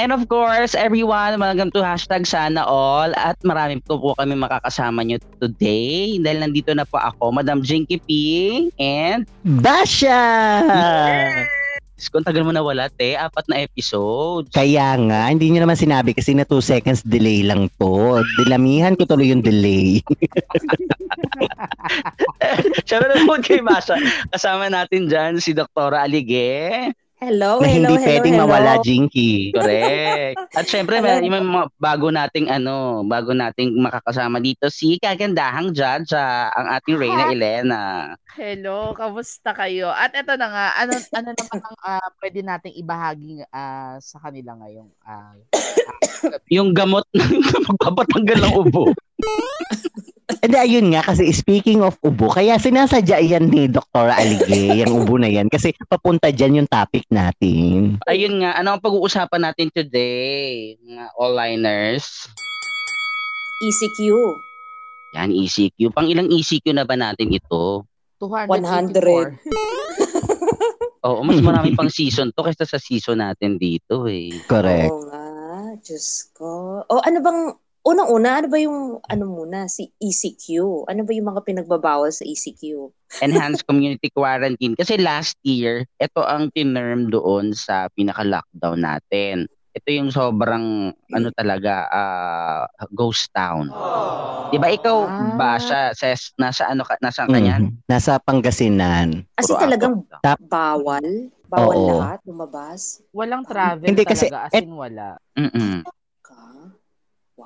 And of course, everyone, welcome to hashtag sana all. At marami po po kami makakasama nyo today. Dahil nandito na po ako, Madam Jinky P. And Basha! Diyos ko, ang tagal mo nawala, te. Apat na episode. Kaya nga, hindi nyo naman sinabi kasi na 2 seconds delay lang to. Dilamihan ko tuloy yung delay. Siyempre po kay Basha. Kasama natin dyan si Dr. Alige. Hello, na hello, hindi hello, pwedeng hello. mawala, Jinky. Correct. At syempre, may, may mga bago nating ano, bago nating makakasama dito si kagandahang Jaja, ang ating Reyna Elena. Hello, kamusta kayo? At ito na nga, ano ano naman ang ah, pwede nating ibahagi ah, sa kanila ngayong ah, Yung gamot na magpapatanggal ng ubo. Hindi, ayun nga, kasi speaking of ubo, kaya sinasadya yan ni Dr. Alige, yung ubo na yan, kasi papunta dyan yung topic natin. Ayun nga, ano ang pag-uusapan natin today, mga all-liners? ECQ. Yan, ECQ. Pang ilang ECQ na ba natin ito? 284. Oo, mas marami pang season to kaysa sa season natin dito eh. Correct. Oo nga. Diyos ko. O ano bang, unang-una, ano ba yung, ano muna, si ECQ? Ano ba yung mga pinagbabawal sa E ECQ? Enhanced Community Quarantine. Kasi last year, ito ang tinerm doon sa pinaka-lockdown natin. Ito yung sobrang, ano talaga, ah, ghost town. Di ba ikaw, Ah. Basha, ses, nasa ano ka, nasaan ka niyan? Mhm. Nasa Pangasinan. As in Puro talagang ako. Tap- bawal? Bawal Oo. lahat lumabas? Walang travel Hindi, kasi talaga, as et- in wala. Mm-mm.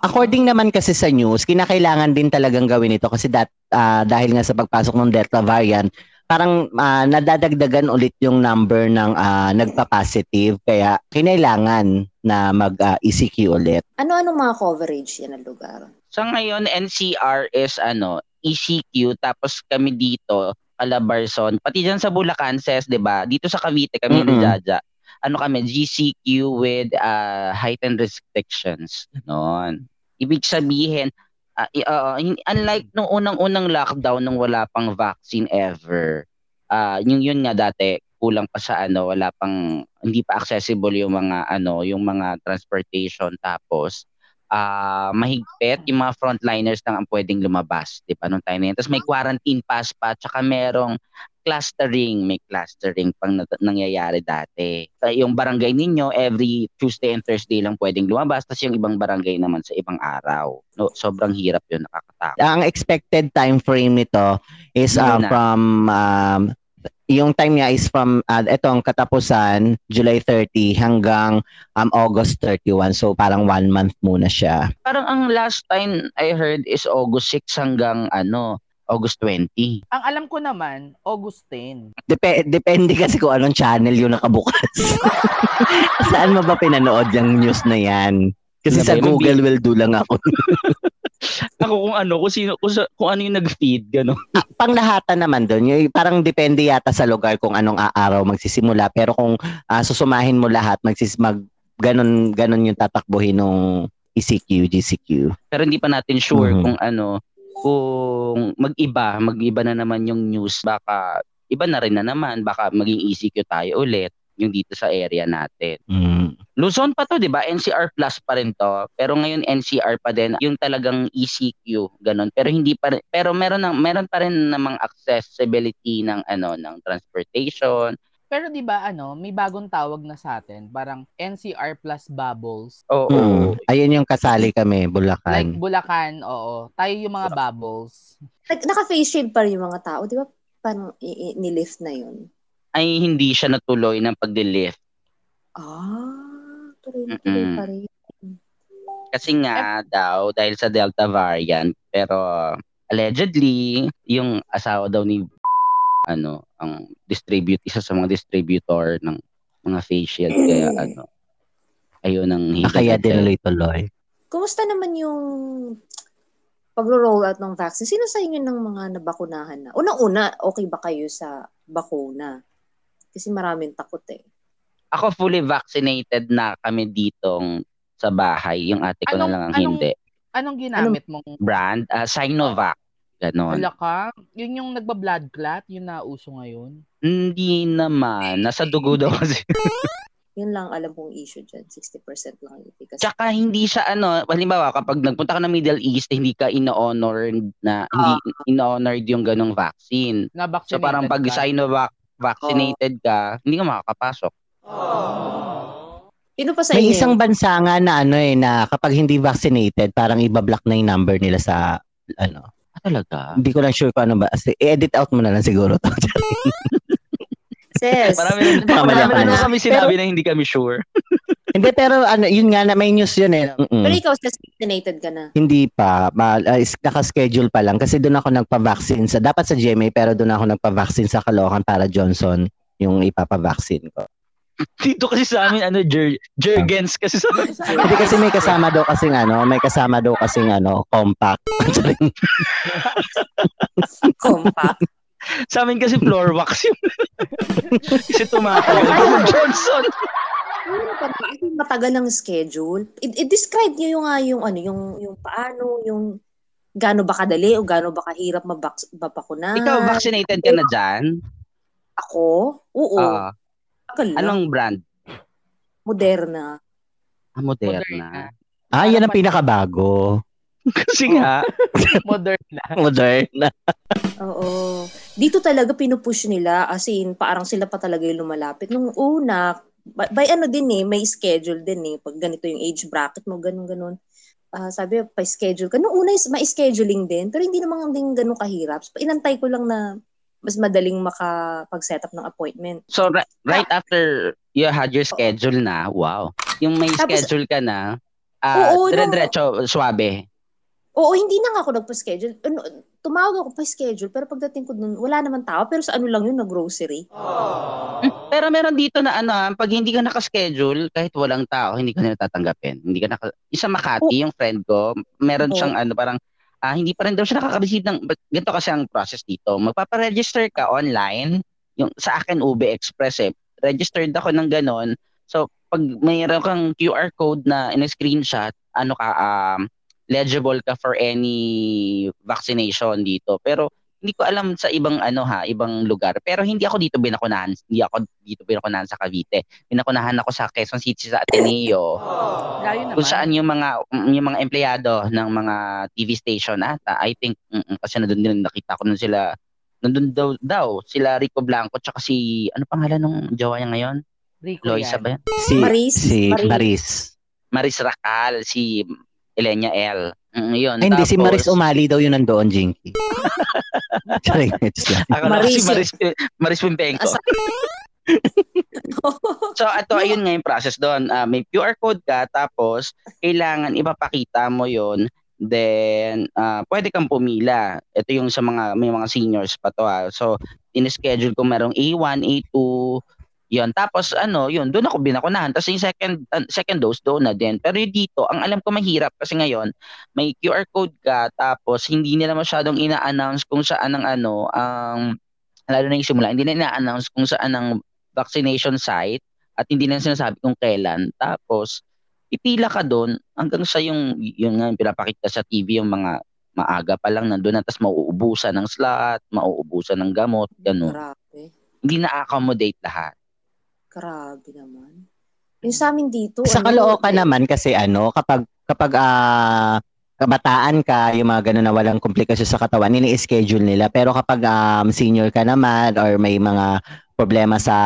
According naman kasi sa news, kinakailangan din talagang gawin ito kasi dat, ah, dahil nga sa pagpasok ng Delta variant, parang ah, nadadagdagan ulit yung number ng ah, nagpa-positive kaya kinailangan na mag-ECQ ulit. Ano-ano mga coverage yan ang lugar? Sa ngayon, NCR is ano, ECQ, tapos kami dito, Calabarzon, pati dyan sa Bulacan, says, di ba? Dito sa Cavite kami ni. Jaja. Ano kami, GCQ with uh, heightened restrictions. Ganon. Ibig sabihin, ah, hin- unlike nung unang-unang lockdown nung wala pang vaccine ever, ah yung yun nga dati, kulang pa sa ano, wala pang, hindi pa accessible yung mga, ano, yung mga transportation. Tapos, ah mahigpit, yung mga frontliners lang ang pwedeng lumabas, di ba, nung time na yun. Tapos may quarantine pass pa, tsaka merong clustering, may clustering pang nangyayari dati. Sa yung barangay ninyo, every Tuesday and Thursday lang pwedeng lumabas, tapos yung ibang barangay naman sa ibang araw. No, sobrang hirap yun, nakakatakot. Ang expected time frame nito is um, na. from um, yung time niya is from uh, itong katapusan July 30 hanggang um, August 31 so parang one month muna siya Parang ang last time I heard is August 6 hanggang ano, August 20. Ang alam ko naman, August 10. Dep- depende kasi kung anong channel yung nakabukas saan mo ba pinanood yung news na yan kasi Ano sa? Google will do lang ako Ako kung ano, kung sino, kung, kung ano yung nag-feed, gano'n. panglahatan naman doon yung parang depende yata sa lugar kung anong araw magsisimula pero kung ah, susumahin mo lahat magsis mag ganon ganon yung tatakbuhin ng ECQ GCQ Pero hindi pa natin sure Mhm. kung ano, kung mag-iba, mag-iba na naman yung news, baka iba na rin na naman, baka maging ECQ tayo ulit yung dito sa area natin. mm. Luzon pa to, 'di ba? NCR plus pa rin to. Pero ngayon NCR pa din yung talagang ECQ, ganun. Pero hindi pa rin, pero meron ng meron pa rin namang accessibility ng ano ng transportation. Pero 'di ba ano, may bagong tawag na sa atin, parang NCR plus bubbles. Oo. Mm. ayun yung kasali kami Like Bulacan Bulacan, oo. Tayo yung mga bubbles. Nag- Naka-face shield pa rin yung mga tao, di ba? Parang i- i- nilift na yun. Ay hindi siya natuloy ng pag-lift Ah, tuloy-tuloy Mm-mm. pa rin. kasi nga daw dahil sa Delta variant. Pero allegedly yung asawa daw ni ano ang distribute isa sa mga distributor ng mga face shield kaya ano ayun ang Ah, kaya tinuloy-tuloy Kumusta naman yung pagro-roll out ng vaccine? Sino sa inyo ng mga nabakunahan na? Unang-una, okay ba kayo sa bakuna? Kasi maraming takot eh. Ako fully vaccinated na kami ditong sa bahay. Yung ate ko na Anong- lang ang anong- hindi. Anong ginamit mong Brand, ah, Sinovac. Ganon. wala ka? Yun yung nagba-blood clot, yung nauso ngayon. Hindi naman. Nasa dugo daw kasi. Yun lang alam kong issue dyan. 60% lang yung efficacy. Tsaka hindi siya ano, halimbawa kapag nagpunta ka ng Middle East, hindi ka ino-honor na hindi ino-honored yung ganong vaccine. Na So parang pag ka. Sinovac vaccinated ka, hindi ka makakapasok. Sino pa sa May inyo? isang bansa nga na ano eh, na kapag hindi vaccinated, parang ibablock na yung number nila sa, ano, Ah, talaga? hindi ko lang sure kung ano ba. I-edit out mo na lang siguro to. Sis. Marami, Tama marami yan. na kami sinabi na hindi kami sure. hindi, pero ano, yun nga na may news yun eh. Mm-mm. Pero ikaw, sis, vaccinated ka na. Hindi pa. Ma, uh, is- naka-schedule pa lang. Kasi doon ako nagpa-vaccine. Sa, dapat sa GMA, pero doon ako nagpa-vaccine sa Caloocan para Johnson yung ipapa-vaccine ko. Dito kasi sa amin, ano, jer- Jergens kasi sa Hindi kasi may kasama daw kasing ano, may kasama daw kasing ano, compact. Compact. Sa amin kasi floor wax yung kasi tumatagal yung Johnson. Ano pa ba? Kasi matagal ng schedule. I- I-describe niyo yung, nga yung, ano, yung, yung paano, yung gaano ba kadali o gaano ba kahirap mabak- mabakunan. Ikaw, vaccinated ka na dyan? Ako? Oo. Ah, Lang. anong brand? Moderna. Ah, Moderna. ah, yan ang pinakabago. Kasi nga, Modern na. Moderna. Oo. Dito talaga pinupush nila as in parang sila pa talaga yung lumalapit. Nung una, by, by ano din eh, may schedule din eh. Pag ganito yung age bracket mo, ganun ganun. Ah, sabi, pa schedule ka. Nung una is may scheduling din, pero hindi naman din ganun kahirap. So, inantay ko lang na mas madaling makapag-set up ng appointment. so ri- right after you had your schedule na, wow. Yung may Tapos- schedule ka na, ah Oo, nung- dire-diretso, suwabe. Oo, hindi na nga ako nagpa-schedule. Ano, tumawag ako pa schedule, pero pagdating ko dun, wala naman tao. Pero sa ano lang yun, na grocery. Pero meron dito na ano, ah, pag hindi ka naka-schedule, kahit walang tao, hindi ka nila tatanggapin. Hindi ka naka... Isa Makati, yung friend ko, meron Oo. siyang ano, parang, ah, hindi pa rin daw siya nakaka-receive ng, ganito kasi ang process dito. Magpaparegister ka online, yung sa akin UB Express eh, registered ako ng ganon. So, pag mayroon kang QR code na in-screenshot, ano ka, um, legible ka for any vaccination dito. Pero, hindi ko alam sa ibang ano ha, ibang lugar. Pero hindi ako dito binakunahan. Hindi ako dito binakunahan sa Cavite. Binakunahan ako sa Quezon City sa Ateneo. Layo naman. kung saan yung mga yung mga empleyado ng mga TV station ata. I think mm, mm, kasi nandun din nakita ko nun sila nandun daw, daw sila Rico Blanco tsaka si ano pangalan ng jowa niya ngayon? Rico Loisa yan. ba yan? Si, Maris, si Maris. Maris. Maris Racal, si Elenia L. Mm, yun. Ay, hindi, si Maris Umali daw yun nandoon, Jinky. Sorry, it's lang. Ako Maris si Maris, Maris Pimpenko. Asa- So, ito, ayun nga yung process doon. Ah, may QR code ka, tapos, kailangan ipapakita mo yon Then, ah, pwede kang pumila. Ito yung sa mga, may mga seniors pa to ha. So, in-schedule ko merong A1, A2, yon Tapos, ano, yun, doon ako binakunahan. Tapos yung second, ah, second dose, doon na din. Pero yung dito, ang alam ko mahirap kasi ngayon, may QR code ka, tapos hindi nila masyadong ina-announce kung saan ang ano, ang, lalo na yung simula, hindi na ina-announce kung saan ang vaccination site at hindi na sinasabi kung kailan. Tapos, ipila ka doon hanggang sa yung, yung nga yung pinapakita sa TV, yung mga maaga pa lang nandun na, tapos mauubusan ng slot, mauubusan ng gamot. Grabe. Hindi na-accommodate lahat. Grabe naman. Yung sa amin dito, Sa ano, Caloocan naman kasi ano, kapag kapag ah, kabataan ka, yung mga ganun na walang komplikasyon sa katawan, ini-schedule nila. Pero kapag um, senior ka naman or may mga problema sa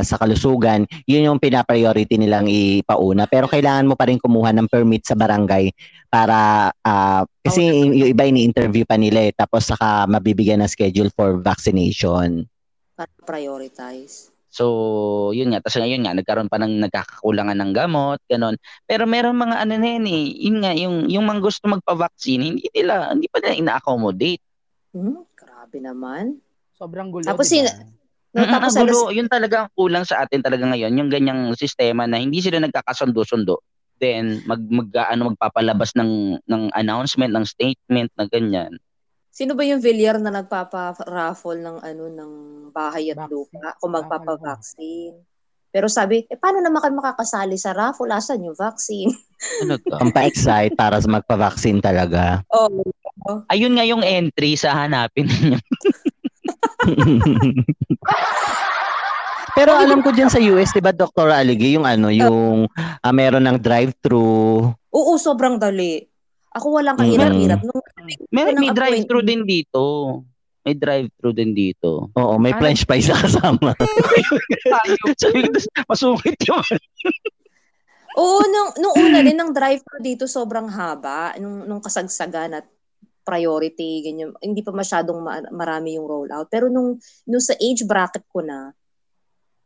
sa kalusugan, yun yung pina-priority nilang ipauna. Pero kailangan mo pa rin kumuha ng permit sa barangay para ah, kasi yung iba ini-interview pa nila eh, tapos saka mabibigyan ng schedule for vaccination. para prioritize. So, yun nga. Tapos ngayon nga, nagkaroon pa ng nagkakakulangan ng gamot, ganon. Pero meron mga ano na yun eh, yun nga, yung, yung mga gusto magpa-vaccine, hindi nila, hindi pa nila ina-accommodate. Hmm, grabe naman. Sobrang gulo, Tapos di ba? sin- No, tapos alas, gulo, yun talaga ang kulang sa atin talaga ngayon, yung ganyang sistema na hindi sila nagkakasundo-sundo. Then mag mag ano magpapalabas ng ng announcement, ng statement na ganyan. Sino ba yung Villar na nagpapa-raffle ng ano ng bahay at Vaccine. lupa kung magpapa-vaccine? Pero sabi, eh paano naman kayo makakasali sa raffle? Asan yung vaccine? Ano to? Ang pa-excite para sa magpa-vaccine talaga. Oh, Ayun nga yung entry sa hanapin ninyo. Pero alam ko dyan sa US, di ba, Dr. Aligi, yung ano, yung uh, meron ng drive-thru. Oo, sobrang dali. Ako walang kahirap-hirap. Nung, may, may drive-thru din dito. May drive-thru din dito. Oo, may Ay. french fries na kasama. Masungit yun. Oo, nung, nung una din, ng drive-thru dito sobrang haba. Nung, nung kasagsagan at priority, ganyan. Hindi pa masyadong ma- marami yung rollout. Pero nung, nung sa age bracket ko na,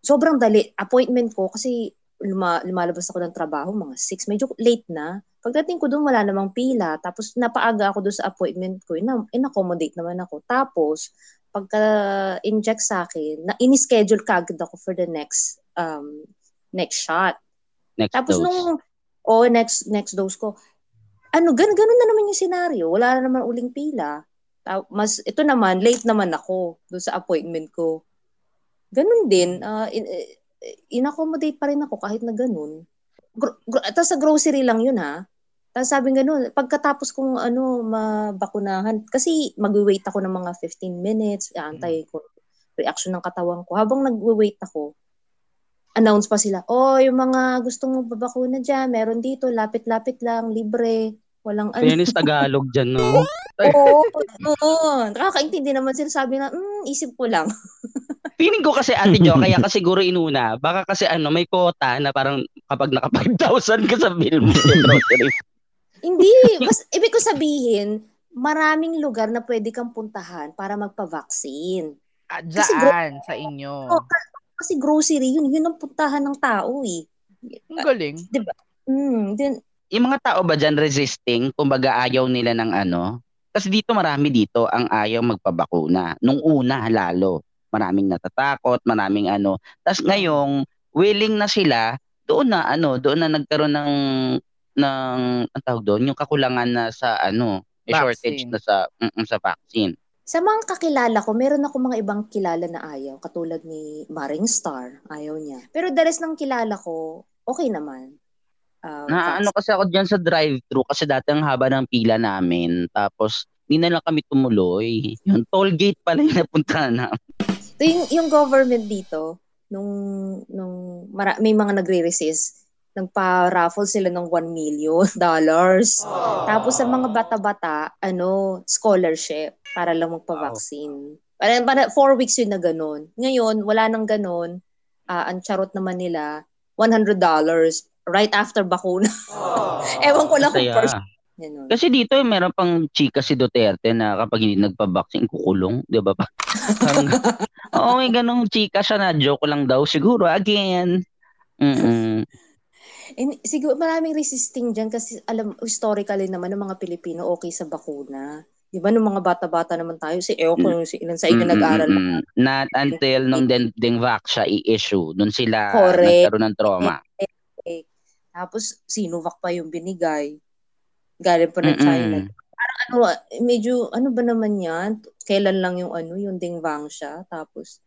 sobrang dali. Appointment ko, kasi luma, lumalabas ako ng trabaho, mga 6. Medyo late na. Pagdating ko doon, wala namang pila. Tapos napaaga ako doon sa appointment ko. In- in-accommodate naman ako. Tapos, pagka-inject sa akin, na in-schedule kagad ako for the next um, next shot. Next Tapos dose. nung, oh, next, next dose ko, ano, gan ganun na naman yung senaryo. Wala na naman uling pila. Mas, ito naman, late naman ako doon sa appointment ko. Ganun din, uh, in, eh, in-accommodate pa rin ako kahit na ganun. Gro- gro- Tapos sa grocery lang yun ha. Tapos sabi ganun, pagkatapos kong ano, mabakunahan, kasi mag-wait ako ng mga 15 minutes, antay ko reaction ng katawan ko. Habang nag-wait ako, announce pa sila, oh, yung mga gustong magpabakuna dyan, meron dito, lapit-lapit lang, libre, walang ano. Penis Tagalog dyan, no? Oo, oo. Nakakaintindi naman sila, sabi na, mm, isip ko lang. Feeling ko kasi ate Jo, kaya kasi siguro inuna, baka kasi ano, may quota na parang kapag naka 5,000 ka sa bill. Hindi, mas ibig ko sabihin, maraming lugar na pwede kang puntahan para magpa-vaccine. Ah, dyan, sa inyo. Oh, kasi grocery, yun, yun ang puntahan ng tao eh. Ang galing. Di ba? Mm, din, yung mga tao ba dyan resisting, kumbaga ayaw nila ng ano? Kasi dito marami dito ang ayaw magpabakuna. Nung una lalo, maraming natatakot, maraming ano. Tapos ngayong willing na sila, doon na ano, doon na nagkaroon ng ng ang tawag doon, yung kakulangan na sa ano, vaccine. shortage na sa mm, sa vaccine. Sa mga kakilala ko, meron ako mga ibang kilala na ayaw. Katulad ni Maring Star, ayaw niya. Pero the rest ng kilala ko, okay naman. Uh, na ano kasi ako diyan sa drive-thru kasi dati ang haba ng pila namin. Tapos hindi na lang kami tumuloy. Yung toll gate pala yung napunta na. Ito yung, yung government dito, nung, nung mara- may mga nagre-resist, nagpa-raffle sila ng 1 million dollars. Oh. Tapos sa mga bata-bata, ano, scholarship para lang magpa-vaccine. Wow. Parang, para four weeks yun na ganun. Ngayon, wala nang ganun. Uh, ang charot naman nila, $100 right after bakuna. Oh. Ewan ko lang kung first. Ganun. Kasi dito meron pang chika si Duterte na kapag hindi nagpa-vaccine, kukulong. Di ba pa? Oo, may ganong chika siya na joke lang daw siguro. Again. Mm-mm. And siguro maraming resisting dyan kasi alam, historically naman ng mga Pilipino okay sa bakuna. Di ba nung mga bata-bata naman tayo, si Eo kung si ilan sa inyo nag-aral. Mm-hmm. Not until nung den, Dengvac siya i-issue. Doon sila Correct. nagkaroon ng trauma. Okay. Tapos, Sinovac pa yung binigay. Galing pa ng China. Parang ano, medyo, ano ba naman yan? Kailan lang yung ano, yung Dengvang siya. Tapos,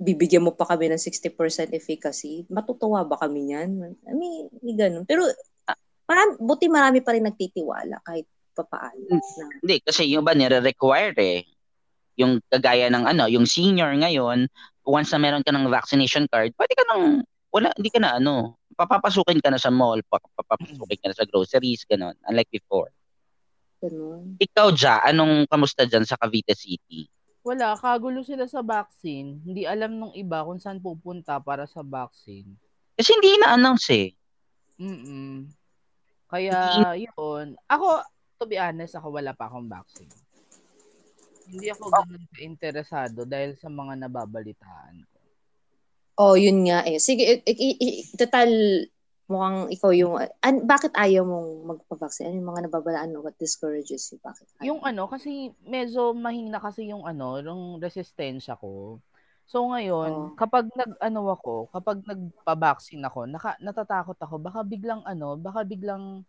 bibigyan mo pa kami ng 60% efficacy, matutuwa ba kami niyan? I mean, may ganun. Pero, uh, marami, buti marami pa rin nagtitiwala kahit papaano. Na. Hindi, kasi yung ba nire-require eh. Yung kagaya ng ano, yung senior ngayon, once na meron ka ng vaccination card, pwede ka nang, wala, hindi ka na ano, papapasukin ka na sa mall, papapasukin ka na sa groceries, ganun. Unlike before. Ganun. Ikaw, Ja, anong kamusta dyan sa Cavite City? Wala, kagulo sila sa vaccine. Hindi alam nung iba kung saan pupunta para sa vaccine. Kasi hindi na-announce eh. Mm Kaya, yun. Ako, to be honest, ako wala pa akong vaccine. Hindi ako ganun interesado dahil sa mga nababalitaan ko. Oh, yun nga eh. Sige, total mukhang ikaw yung, an, bakit ayaw mong magpa-vaccine? Ano yung mga nababalaan mo? What discourages you? Bakit ayaw? Yung ano, kasi medyo mahina kasi yung ano, yung resistensya ko. So ngayon, oh. kapag nag-ano ako, kapag nagpa-vaccine ako, naka, natatakot ako, baka biglang ano, baka biglang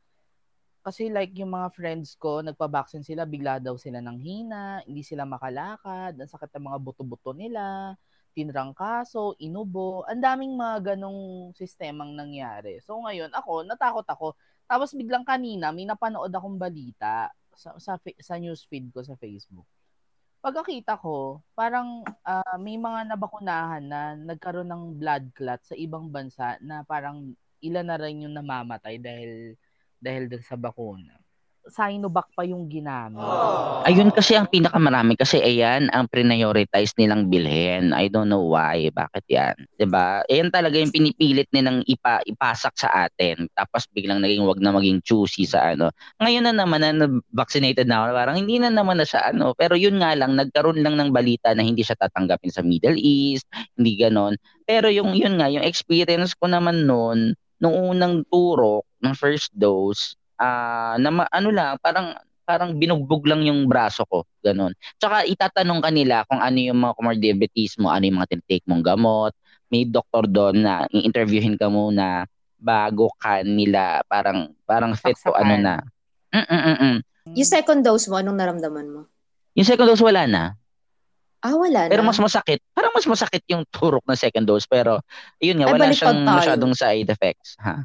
kasi like yung mga friends ko, nagpa-vaccine sila, bigla daw sila ng hina, hindi sila makalakad, ang sakit ng mga buto-buto nila tinrangkaso, inubo, ang daming mga ganong sistemang nangyari. So ngayon, ako, natakot ako. Tapos biglang kanina, may napanood akong balita sa, sa, sa news feed ko sa Facebook. pagkakita ko, parang uh, may mga nabakunahan na nagkaroon ng blood clot sa ibang bansa na parang ilan na rin yung namamatay dahil dahil sa bakuna. Sinovac pa yung ginamit. Ayun kasi ang pinakamarami kasi ayan ang prioritize nilang bilhin. I don't know why. Bakit yan? 'Di ba? Ayan talaga yung pinipilit nilang ipa, ipasak sa atin. Tapos biglang naging wag na maging choosy sa ano. Ngayon na naman na vaccinated na ako, parang hindi na naman na sa ano. Pero yun nga lang, nagkaroon lang ng balita na hindi siya tatanggapin sa Middle East, hindi ganon. Pero yung yun nga, yung experience ko naman noon, nung unang turok ng first dose, uh, na ano lang, parang parang binugbog lang yung braso ko, ganun. Tsaka itatanong kanila kung ano yung mga comorbidities mo, ano yung mga tinitake mong gamot. May doktor doon na i-interviewin ka muna bago ka nila parang parang fit to ano na. Mm-mm-mm. Yung second dose mo, anong naramdaman mo? Yung second dose wala na. Ah, wala na. Pero mas masakit. Parang mas masakit yung turok ng second dose. Pero, yun nga, wala siyang tayo. masyadong side effects. Ha?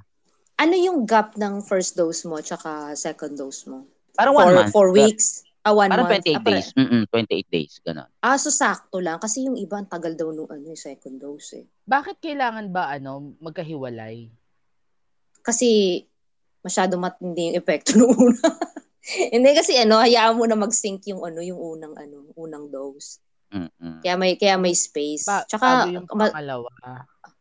Ano yung gap ng first dose mo tsaka second dose mo? Parang one four, month. Four weeks? Ah, one Parang month. 28 ah, days. Mm-mm, 28 days. Ganun. Ah, so sakto lang. Kasi yung iba, ang tagal daw nung ano, yung second dose eh. Bakit kailangan ba ano magkahiwalay? Kasi masyado matindi yung epekto nung una. Hindi kasi ano, hayaan mo na mag-sync yung ano, yung unang ano, unang dose. Mm-mm. Kaya may kaya may space. Ba- Tsaka yung pangalawa.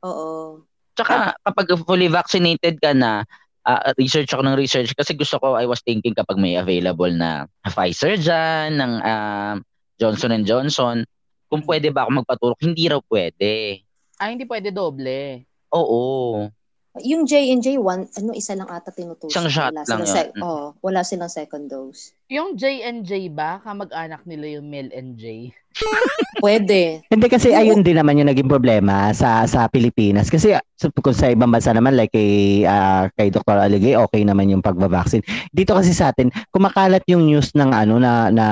Oo. Tsaka kapag fully vaccinated ka na, uh, research ako ng research kasi gusto ko, I was thinking kapag may available na Pfizer dyan, ng uh, Johnson and Johnson, kung pwede ba ako magpaturok, hindi raw pwede. Ah, hindi pwede doble? Oo. Yung J&J, one, ano, isa lang ata tinutusok. Isang shot wala lang yun. Oh, wala silang second dose. Yung J&J ba, kamag-anak nila yung Mel and J? Pwede. Hindi kasi ayun din naman yung naging problema sa sa Pilipinas. Kasi kung sa ibang bansa naman like kay uh, kay Dr. Aligay, okay naman yung pagba-vaccine. Dito kasi sa atin, kumakalat yung news ng ano na na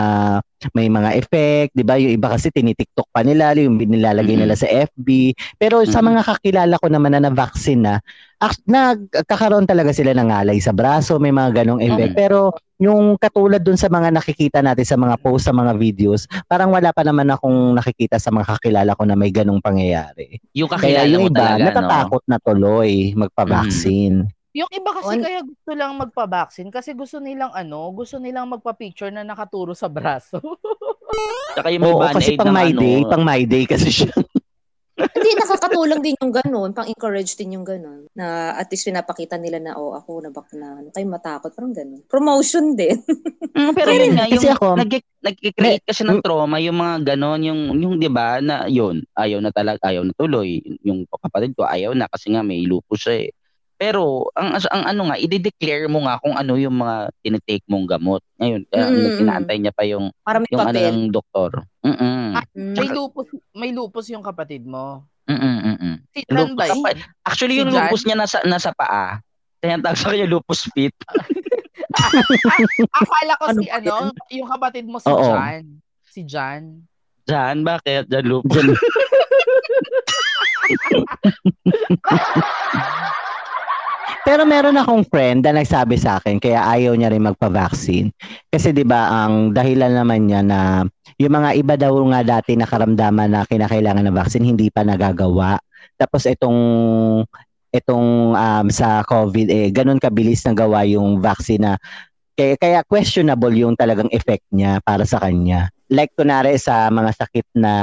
may mga effect, 'di ba? Yung iba kasi tinitiktok pa nila, yung nilalagay nila sa FB. Pero sa mga kakilala ko naman na na-vaccine na, nagkakaroon talaga sila ng alay sa braso, may mga ganong effect. Pero yung katulad dun sa mga nakikita natin sa mga post, sa mga videos, parang wala pa naman akong nakikita sa mga kakilala ko na may ganong pangyayari. Yung kakilala Kaya yung iba, talaga, natatakot no? na tuloy magpa-vaccine. Mm. Yung iba kasi On... kaya gusto lang magpa-vaccine kasi gusto nilang ano, gusto nilang magpa-picture na nakaturo sa braso. Saka yung may Oo, kasi pang my ano, day, pang my day kasi siya. Hindi, nakakatulong din yung ganun. Pang-encourage din yung ganun. Na at least pinapakita nila na, oh, ako na bakna. Ano kayo matakot? Parang ganun. Promotion din. mm, pero yun nga, yung ako, nag- nag-create kasi ng trauma, yung mga ganun, yung, yung di ba, na yun, ayaw na talaga, ayaw na tuloy. Yung kapatid ko, ayaw na kasi nga may lupus siya eh. Pero ang ang ano nga, i-declare mo nga kung ano yung mga tinitake mong gamot. Ngayon, mm-hmm. uh, inaantay niya pa yung Para yung ano ng doktor. Mm-mm. Ah, may lupus may lupus yung kapatid mo. Mm-mm. Si Jan ba? Actually, si yung Jan? lupus niya nasa nasa paa. Kaya tawag sa kanya lupus fit. Akala ko ano si ano, yung kapatid mo si Oo. Jan. Si Jan. Jan, bakit? Jan lupus. Pero meron akong friend na nagsabi sa akin kaya ayaw niya rin magpa-vaccine. Kasi 'di ba ang dahilan naman niya na yung mga iba daw nga dati na karamdaman na kinakailangan ng vaccine hindi pa nagagawa. Tapos itong itong um, sa COVID eh ganun kabilis na gawa yung vaccine na kaya, kaya questionable yung talagang effect niya para sa kanya. Like kunare sa mga sakit na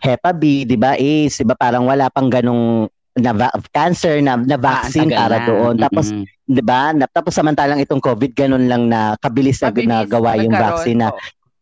Hepa B, 'di ba? AIDS, 'di ba parang wala pang ganung na va- cancer na, na vaccine ah, para na. doon. Tapos mm-hmm. 'di ba? Tapos samantalang itong COVID ganun lang na kabilis na nagawa yung vaccine na.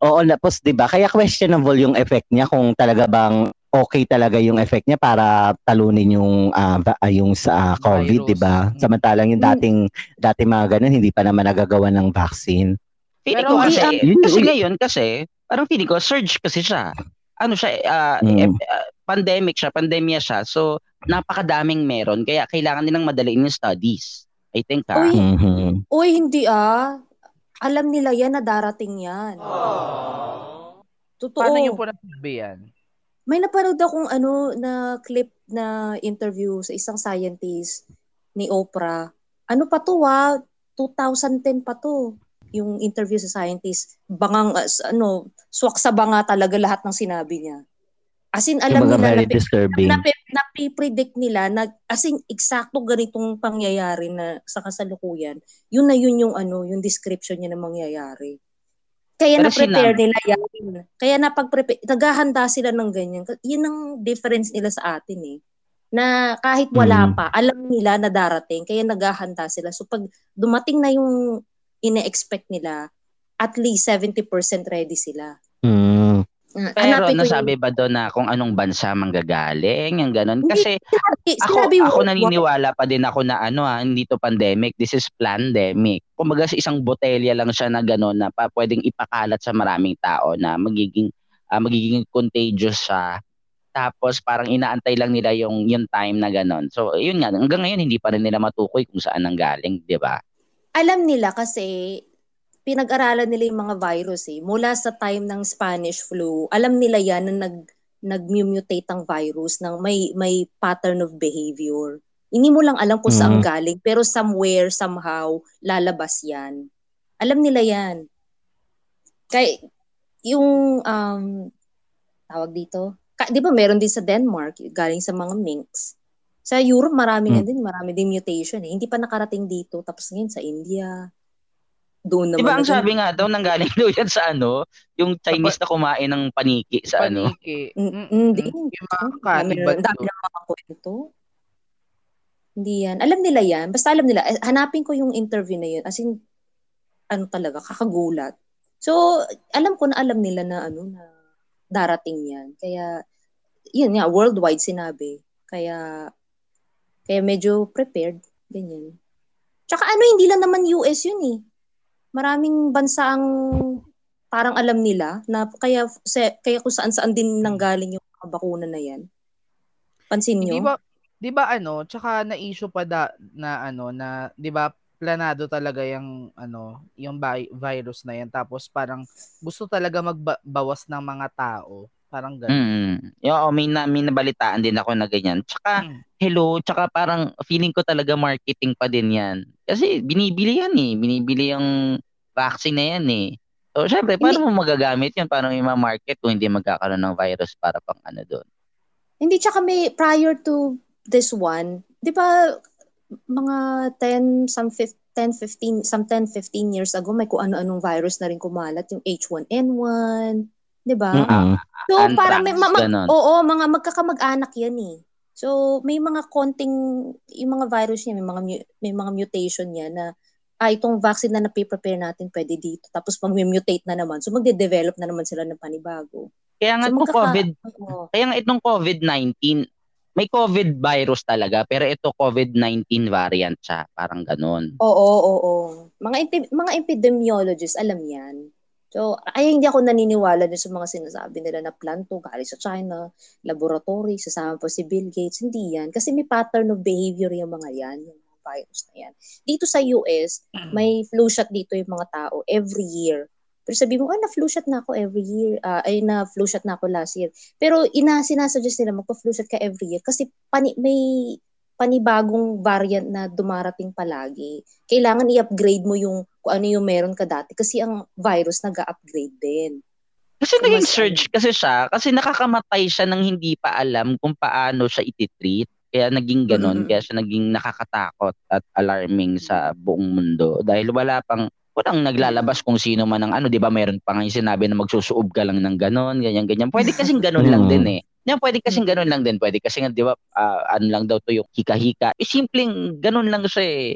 Oo, tapos 'di ba? Kaya questionable yung effect niya kung talaga bang okay talaga yung effect niya para talunin yung uh, yung sa uh, COVID, 'di ba? Samantalang yung mm. dating dating mga ganun hindi pa naman nagagawa ng vaccine. Feeling ko kasi, kasi ngayon kasi parang feeling ko surge kasi siya. Ano siya uh, mm. uh, pandemic siya, pandemya siya. So napakadaming meron kaya kailangan nilang madaliin yung studies. I think ha. Uy, mm-hmm. uy hindi ah. Alam nila yan na darating yan. Aww. Totoo. Paano niyo po nasabi yan? May napanood akong ano na clip na interview sa isang scientist ni Oprah. Ano pa to ah? 2010 pa to. Yung interview sa scientist, bangang, uh, ano, swak sa banga talaga lahat ng sinabi niya. As in, alam Kumbaga, nila, very na, disturbing. na, na, predict nila na, as in, eksakto ganitong pangyayari na sa kasalukuyan, yun na yun yung, ano, yung description niya na mangyayari. Kaya Pero na-prepare nila yan. Kaya napag-prepare, naghahanda sila ng ganyan. Yun ang difference nila sa atin eh. Na kahit wala Mm. pa, alam nila na darating, kaya naghahanda sila. So pag dumating na yung ine-expect nila, at least 70% ready sila. Mm. Ah, Pero nasabi yung- ba doon na kung anong bansa manggagaling, yung ganun? Hindi, Kasi sinabi, ako, sinabi ako worldwide. naniniwala pa din ako na ano ha, hindi to pandemic, this is pandemic. Kumbaga sa isang botelya lang siya na gano'n na pa, pwedeng ipakalat sa maraming tao na magiging ah, magiging contagious siya. Tapos parang inaantay lang nila yung yung time na gano'n. So yun nga, hanggang ngayon hindi pa rin nila matukoy kung saan nanggaling, 'di ba? Alam nila kasi pinag-aralan nila yung mga virus eh. Mula sa time ng Spanish flu, alam nila yan na nag nag-mutate ang virus ng may may pattern of behavior. Hindi mo lang alam kung saan Mm. galing, pero somewhere, somehow, lalabas yan. Alam nila yan. Kaya, yung, um, tawag dito, ka, di ba meron din sa Denmark, galing sa mga minks. Sa Europe, marami nga Mm. din, marami din mutation eh. Hindi pa nakarating dito, tapos ngayon sa India, doon naman. Di ba ang na- sabi nga daw nanggaling daw yan sa ano, yung Chinese na kumain ng paniki sa ano. Paniki. Mm, Mm, Hindi. Yung mga Dami cannibal na- dami ng mga kwento. Hindi yan. Alam nila yan. Basta alam nila. Eh, Hanapin ko yung interview na yun. As in, ano talaga, kakagulat. So, alam ko na alam nila na ano na darating yan. Kaya, yun nga, worldwide sinabi. Kaya, kaya medyo prepared. Ganyan. Tsaka ano, hindi lang naman US yun eh. Maraming bansa ang parang alam nila na kaya sa, kaya kung saan saan din nanggaling yung mga bakuna na yan. Pansin nyo? Di ba, di ba ano, tsaka na-issue pa da, na ano, na, di ba, planado talaga yung, ano, yung vi- virus na yan. Tapos parang gusto talaga magbawas ng mga tao. Parang ganun. Mm. Yo, may, na, may nabalitaan din ako na ganyan. Tsaka, Mm. hello, tsaka parang feeling ko talaga marketing pa din yan. Kasi binibili yan eh. Binibili yung vaccine na yan eh. So, syempre, paano mo magagamit yun? Paano mo ma-market kung hindi magkakaroon ng virus para pang ano doon? Hindi, tsaka may, prior to this one, di ba, mga 10, some 15, 10, 15, some 10, 15 years ago, may kung ano-anong virus na rin kumalat, yung H1N1, di ba? So, Anthrax, parang may, ma- ma- oo, mga magkakamag-anak yan eh. So, may mga konting, yung mga virus niya, may mga, mu- may mga mutation niya na, ah, itong vaccine na napiprepare natin pwede dito. Tapos pag mutate na naman, so magde-develop na naman sila ng panibago. Kaya nga So, magkaka- COVID, Oo. kaya nga itong COVID-19, may COVID virus talaga, pero ito COVID-19 variant siya. Parang ganun. Oo, oo, oo. Mga epi- mga epidemiologists alam 'yan. So, ay hindi ako naniniwala din sa mga sinasabi nila na planto galing sa China, laboratory, sasama po si Bill Gates. Hindi yan. Kasi may pattern of behavior yung mga yan, yung mga virus na yan. Dito sa US, may flu shot dito yung mga tao every year. Pero sabi mo, ah, na-flu shot na ako every year. Ah, ay, na-flu shot na ako last year. Pero ina, sinasuggest nila magpa-flu shot ka every year kasi pani, may panibagong variant na dumarating palagi. Kailangan i-upgrade mo yung kung ano yung meron ka dati kasi ang virus nag-upgrade din. Kasi So, naging surge ano. kasi siya, kasi nakakamatay siya nang hindi pa alam kung paano siya ititreat. Kaya naging ganon, Mm-mm. kaya siya naging nakakatakot at alarming sa buong mundo. Dahil wala pang, walang naglalabas kung sino man ang ano, di ba mayroon pa nga yung sinabi na magsusuob ka lang ng ganon, ganyan, ganyan. Pwede kasing ganon lang din eh. Yan, pwede kasing ganon lang din. Pwede kasi nga, di ba, ah, ano lang daw to yung hika-hika. Eh, simpleng ganon lang siya eh.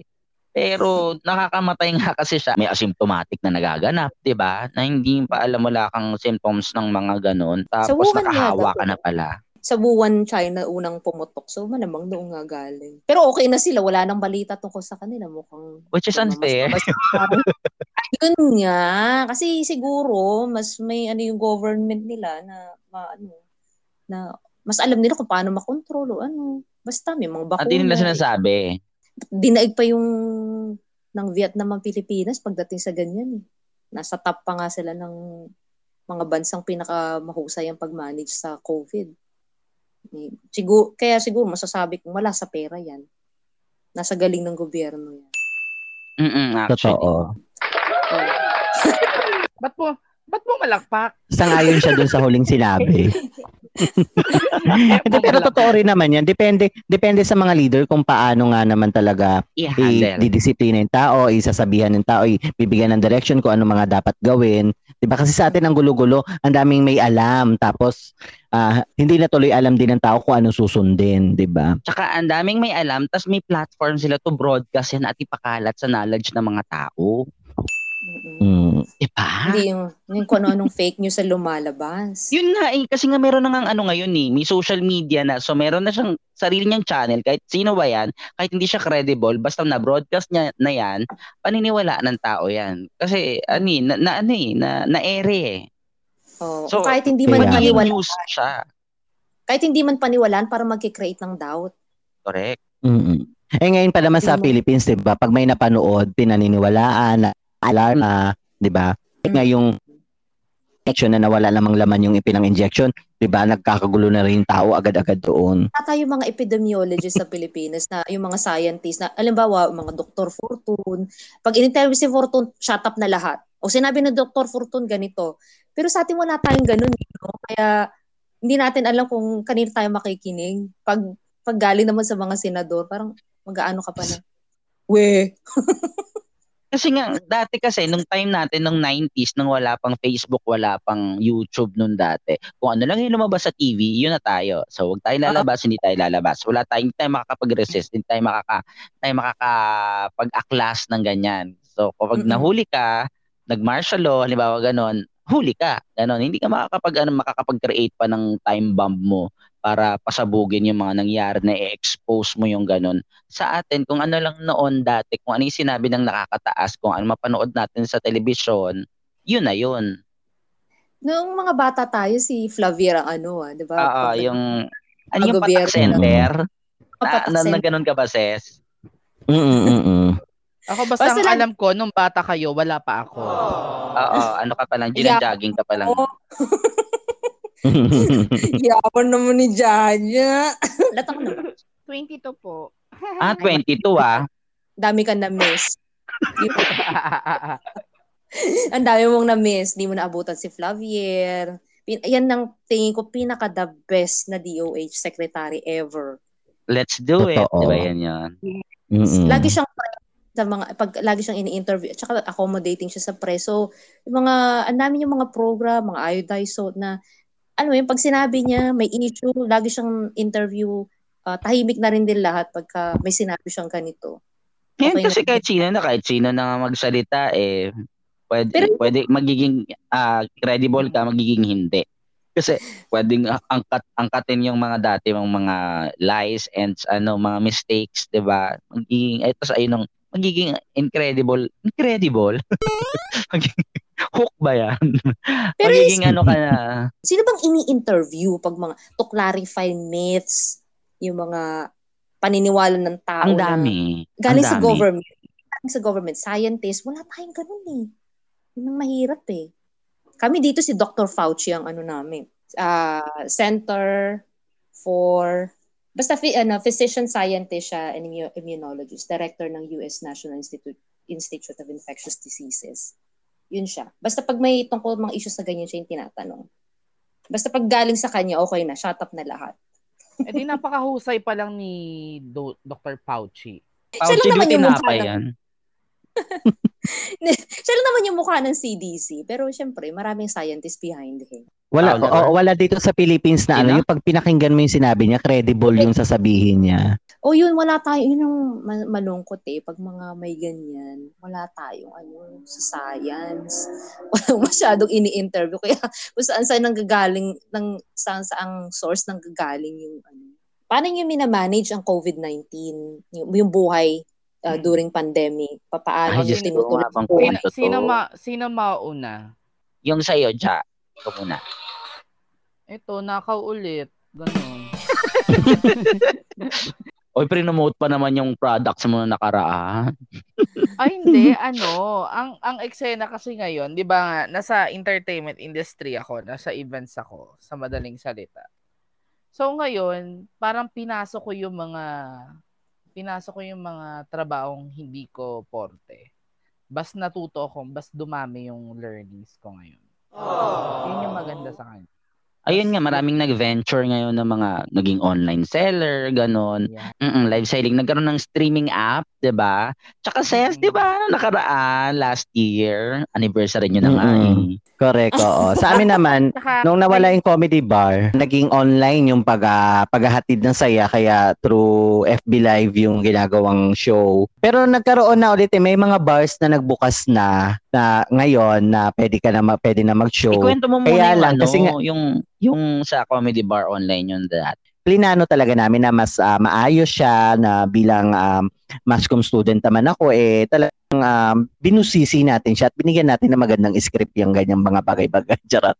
Pero nakakamatay nga kasi siya. May asymptomatic na nagaganap, 'di ba? Na hindi pa alam wala kang symptoms ng mga ganun. Tapos nga nakahawa ka na pala. Sa Wuhan, China, unang pumutok. So, malamang doon nga galing. Pero okay na sila. Wala nang balita tungkol sa kanila. Mukhang Which is unfair. Mas, mas, Yun nga. Kasi siguro, mas may ano yung government nila na, ano, na mas alam nila kung paano makontrol o ano. Basta may mga bakuna. Hindi nila sinasabi. Dinaig pa yung ng Vietnam ang Pilipinas pagdating sa ganyan. eh. Nasa top pa nga sila ng mga bansang pinakamahusay ang pag-manage sa COVID. Eh, Siguro, kaya siguro masasabi kong wala sa pera yan. Nasa galing ng gobyerno yan. Mm actually. Totoo. Oh. ba't mo, ba't mo malakpak? Sangayon siya dun sa huling sinabi. Hindi, pero totoo rin naman yan. Depende, depende sa mga leader kung paano nga naman talaga I-handle. i-didisiplina yung tao, isasabihan ng tao, bibigyan ng direction kung ano mga dapat gawin. 'Di ba? Kasi sa atin ang gulo-gulo, ang daming may alam tapos ah, hindi na tuloy alam din ng tao kung anong susundin, 'di ba? Tsaka ang daming may alam, tas may platform sila to broadcast yan at ipakalat sa knowledge ng mga tao. Mm. Diba? Hindi yung, yung kung ano-anong fake news sa lumalabas. Yun nga eh, kasi nga meron na nga ano ngayon eh, may social media na, so meron na siyang sarili niyang channel, kahit sino ba yan, kahit hindi siya credible, basta na-broadcast niya na yan, paniniwalaan ng tao yan. Kasi, ano eh, na, na ano eh, na, na-ere eh. Oh, So, kahit hindi man Magiging paniwalaan, news siya. kahit hindi man paniwalaan para mag-create ng doubt. Correct. mm Eh ngayon pa naman sa mo. Philippines, 'di ba? Pag may napanood, pinaniniwalaan, na alarma, 'di ba? Eh, nga yung injection na nawala namang laman yung ipinang injection, 'di ba? Nagkakagulo na rin tao agad-agad doon. Ata yung mga epidemiologists sa Pilipinas na yung mga scientists na, alimbawa, mga Dr. Fortune, pag in-interview si Fortune, shut up na lahat. O sinabi ng Dr. Fortune ganito. Pero sa atin wala tayong ganun. No? Kaya hindi natin alam kung kanino tayo makikinig. Pag, pag galing naman sa mga senador, parang mag-aano ka pa na, we, Kasi nga, dati kasi, nung time natin, nung 90s, nung wala pang Facebook, wala pang YouTube nung dati, kung ano lang yung lumabas sa TV, yun na tayo. So, huwag tayo lalabas, hindi tayo lalabas. Wala tayong, tayo makakapag-resist, hindi tayo, makaka, tayo makakapag-aklas ng ganyan. So, kapag nahuli ka, nag-martial law, halimbawa ganon, huli ka. Ganon. Hindi ka makakapag, ano, makakapag-create pa ng time bomb mo para pasabugin yung mga nangyari na i-expose mo yung ganon sa atin, kung ano lang noon dati, kung ano yung sinabi ng nakakataas, kung ano mapanood natin sa telebisyon, yun na yun. Noong mga bata tayo, si Flavia ang ano, ah, di ba? Oo, yung, ano yung patak center? Na, na, na ganun ka ba, Ses? Mm-mm-mm. Ako basta, Basta lang- alam ko, nung bata kayo, wala pa ako. Oo, ano ka pa lang, ginajogging ka pa lang. Yaman naman ni Janya. Latang na ba? 22 po. Ah, 22 ah. Dami ka na-miss. Ang dami mong na-miss. Di mo naabutan si Flavier. Pin- yan ang tingin ko pinaka the best na DOH secretary ever. Let's do it. Totoo. Di ba yan yun? Mm-mm. Lagi siyang sa mga pag lagi siyang ini-interview at saka accommodating siya sa press. So, yung mga ang dami yung mga program, mga iodized so na ano yung pag sinabi niya may issue, lagi siyang interview, ah, tahimik na rin din lahat pagka may sinabi siyang ganito. Yan Okay kasi na. kahit sino na, kahit sino na magsalita, eh, pwede, Pero- pwede magiging ah, credible ka, magiging hindi. Kasi pwedeng angkat angkatin yung mga dati mong mga lies and ano mga mistakes, 'di ba? Magiging ito sa ayun ng magiging incredible, incredible. magiging hook ba 'yan? Pero magiging ano ka na. Sino bang ini-interview pag mga to clarify myths, yung mga paniniwala ng tao Ang na dami. galing ang sa dami. government, galing sa government, scientist, wala tayong ganun eh. Yun ang mahirap eh. Kami dito si Dr. Fauci ang ano namin, ah, Center for basta ano, physician scientist siya and immu- immunologist, director ng US National Institute Institute of Infectious Diseases. Yun siya. Basta pag may tungkol mga issues sa ganyan siya yung tinatanong. Basta pag galing sa kanya, okay na, shut up na lahat. Eh di napakahusay pa lang ni Do- Dr. Fauci. Fauci Sila naman di yung mukha yan. Siya lang naman yung mukha ng CDC, pero syempre, maraming scientists behind him. Wala, Wala. oo, wala dito sa Philippines na ano, yung pag pinakinggan mo yung sinabi niya, credible yung sasabihin niya. O yun, wala tayo, yun ang ma- malungkot eh, pag mga may ganyan, wala tayong ano, sa science. Walang masyadong ini-interview, kaya kung saan saan nanggagaling, ng, saan saang source nanggagaling yung ano. Paano niyo minamanage ang COVID-19, yung, yung buhay uh, during pandemic? Papaano Ay, buhay? kwento to. Sino ma sino mauna? Yung sa'yo, Ja. Ito muna. Ito, nakaw ulit. Ganun. Oy, pre-promote pa naman yung products mo na nakaraan. Ay, hindi. ano, ang, ang eksena kasi ngayon, di ba nga, nasa entertainment industry ako, nasa events ako, sa madaling salita. So ngayon, parang pinasok ko yung mga, pinasok ko yung mga trabahong hindi ko porte. bas natuto ako, bas dumami yung learnings ko ngayon. Aww. Yun yung maganda sa kanya. Ayun nga, maraming nag-venture ngayon ng mga naging online seller, ganon. Yeah. Live selling. Nagkaroon ng streaming app, 'di ba? Tsaka SES, 'di ba? Nakaraan last year, anniversary niyo na nga eh. Correct, oo. Sa amin naman, nung nawala yung comedy bar, naging online yung pag, uh, paghahatid ng saya kaya through FB Live yung ginagawang show. Pero nagkaroon na ulit eh, may mga bars na nagbukas na na ngayon na pwede ka na pwede na mag-show. Ikwento mo muna kaya yung, lang, ano, kasi nga, yung yung sa comedy bar online yung that plinano talaga namin na mas uh, maayos siya na bilang um, mascom student naman ako eh talagang um, binusisi natin siya at binigyan natin ng magandang script yung ganyang mga bagay-bagay. Charot.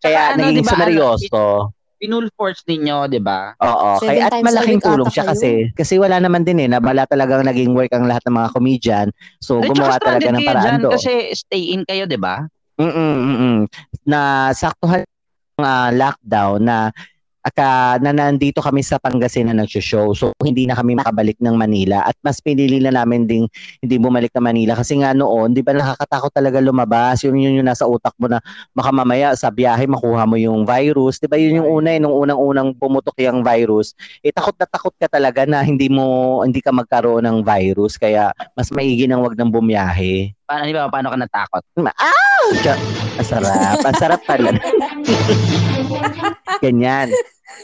Kaya ano, naging diba, seryoso. Ano, Pinul force ninyo, 'di ba? Oo, kaya at malaking tulong siya kasi kasi wala naman din eh na wala talagang naging work ang lahat ng mga comedian. So gumawa talaga ng paraan do. Kasi stay in kayo, 'di ba? Mm, mm Na saktuhan uh, lockdown na aka na nandito kami sa Pangasinan nag-show. So hindi na kami makabalik ng Manila at mas pinili na namin ding hindi bumalik ng Manila kasi nga noon, 'di ba nakakatakot talaga lumabas. Yun yun yung nasa utak mo na baka mamaya sa biyahe makuha mo yung virus. 'Di ba yun yung una eh nung unang-unang pumutok yung virus. Eh takot na takot ka talaga na hindi mo hindi ka magkaroon ng virus kaya mas maigi nang wag nang bumiyahe. Paano, di ba, paano ka natakot? Ah! Masarap. Masarap pala. Ganyan.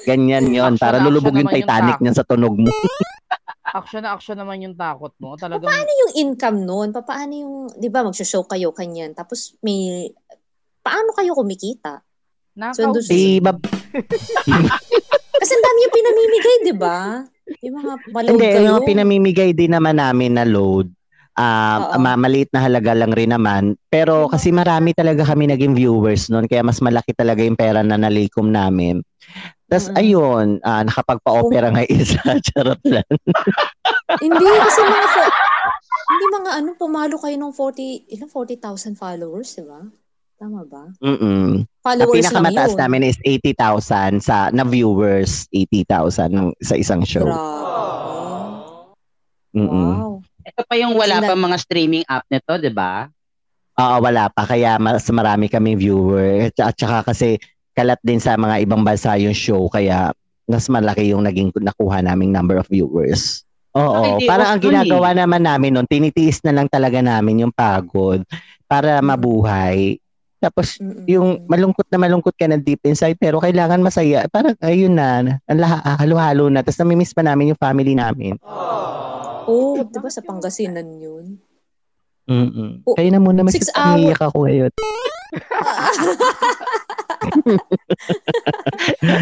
Ganyan yon Para lulubog yung Titanic niyan sa tunog mo. action na action naman yung takot mo. Talagang... Paano yung income noon? Paano yung, di ba, magsho-show kayo kanyan. Tapos may, paano kayo kumikita? Nakaw. Si Bab... Kasi dami yung pinamimigay, di ba? Yung mga maload Hindi, kayo. yung pinamimigay din naman namin na load Uh, ma- maliit na halaga lang rin naman. Pero kasi marami talaga kami naging viewers noon kaya mas malaki talaga yung pera na nalikom namin. Tapos mm-hmm. ayun, uh, nakapagpa-opera oh. nga isa. Charot lang. hindi kasi mga fo- hindi mga ano, pumalo kayo ng 40, ilang 40,000 followers, di ba? Tama ba? Mm Followers Ang pinakamataas namin is 80,000 sa na viewers, 80,000 sa isang show. Grabe. Mm-mm. Wow. Ito pa yung wala pa mga streaming app nito, 'di ba? Oo, wala pa kaya mas marami kami viewer at saka kasi kalat din sa mga ibang bansa yung show kaya mas malaki yung naging nakuha naming number of viewers. Oo, okay, parang ang ginagawa eh. naman namin noon, tinitiis na lang talaga namin yung pagod para mabuhay. Tapos yung malungkot na malungkot ka na deep inside pero kailangan masaya. Parang ayun na, ang halo-halo na. Tapos namimiss pa namin yung family namin. Aww. Oh, di ba sa Pangasinan yun? Mm-mm. Oh, Kaya na muna mag-iyak ako ngayon.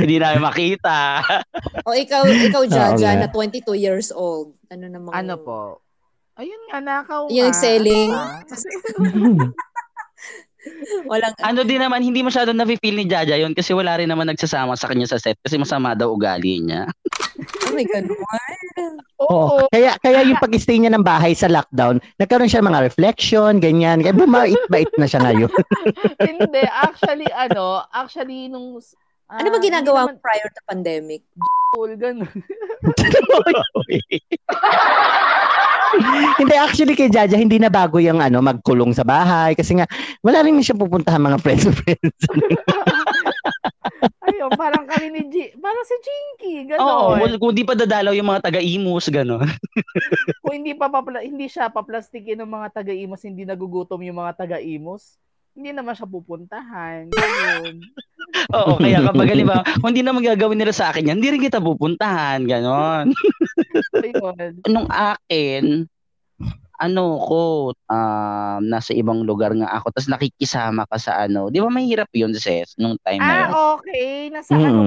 Hindi namin makita. o ikaw, ikaw Jaja, na 22 years old. Ano namang... Ano po? Ayun nga, nakaw Yung selling. Walang ano din naman hindi masyado na feel ni Jaja yon kasi wala rin naman nagsasama sa kanya sa set kasi masama daw ugali niya. oh my god. Oo. Kaya kaya yung pag-stay niya ng bahay sa lockdown, nagkaroon siya mga reflection, ganyan. Kaya bumait-bait na siya ngayon. hindi, actually ano, actually nung uh, Ano ba ginagawa naman, prior to pandemic? Cool, ganun. hindi actually kay Jaja hindi na bago yung ano magkulong sa bahay kasi nga wala rin siya pupuntahan mga friends friends. Ayun, parang kami ni G, parang si Jinky, gano'n. Oo, oh, kung di pa dadalaw yung mga taga-imus, gano'n. kung hindi pa papla, hindi siya paplastikin ng mga taga-imus, hindi nagugutom yung mga taga-imus, hindi naman siya pupuntahan. Ganun. Oo, kaya kapag ba, kung hindi na magagawin nila sa akin yan, hindi rin kita pupuntahan, ganon. Nung akin, ano ko, uh, nasa ibang lugar nga ako, tapos nakikisama ka sa ano, di ba mahirap yun, Ses, nung time ah, na yun? Ah, okay. Nasa hmm. ano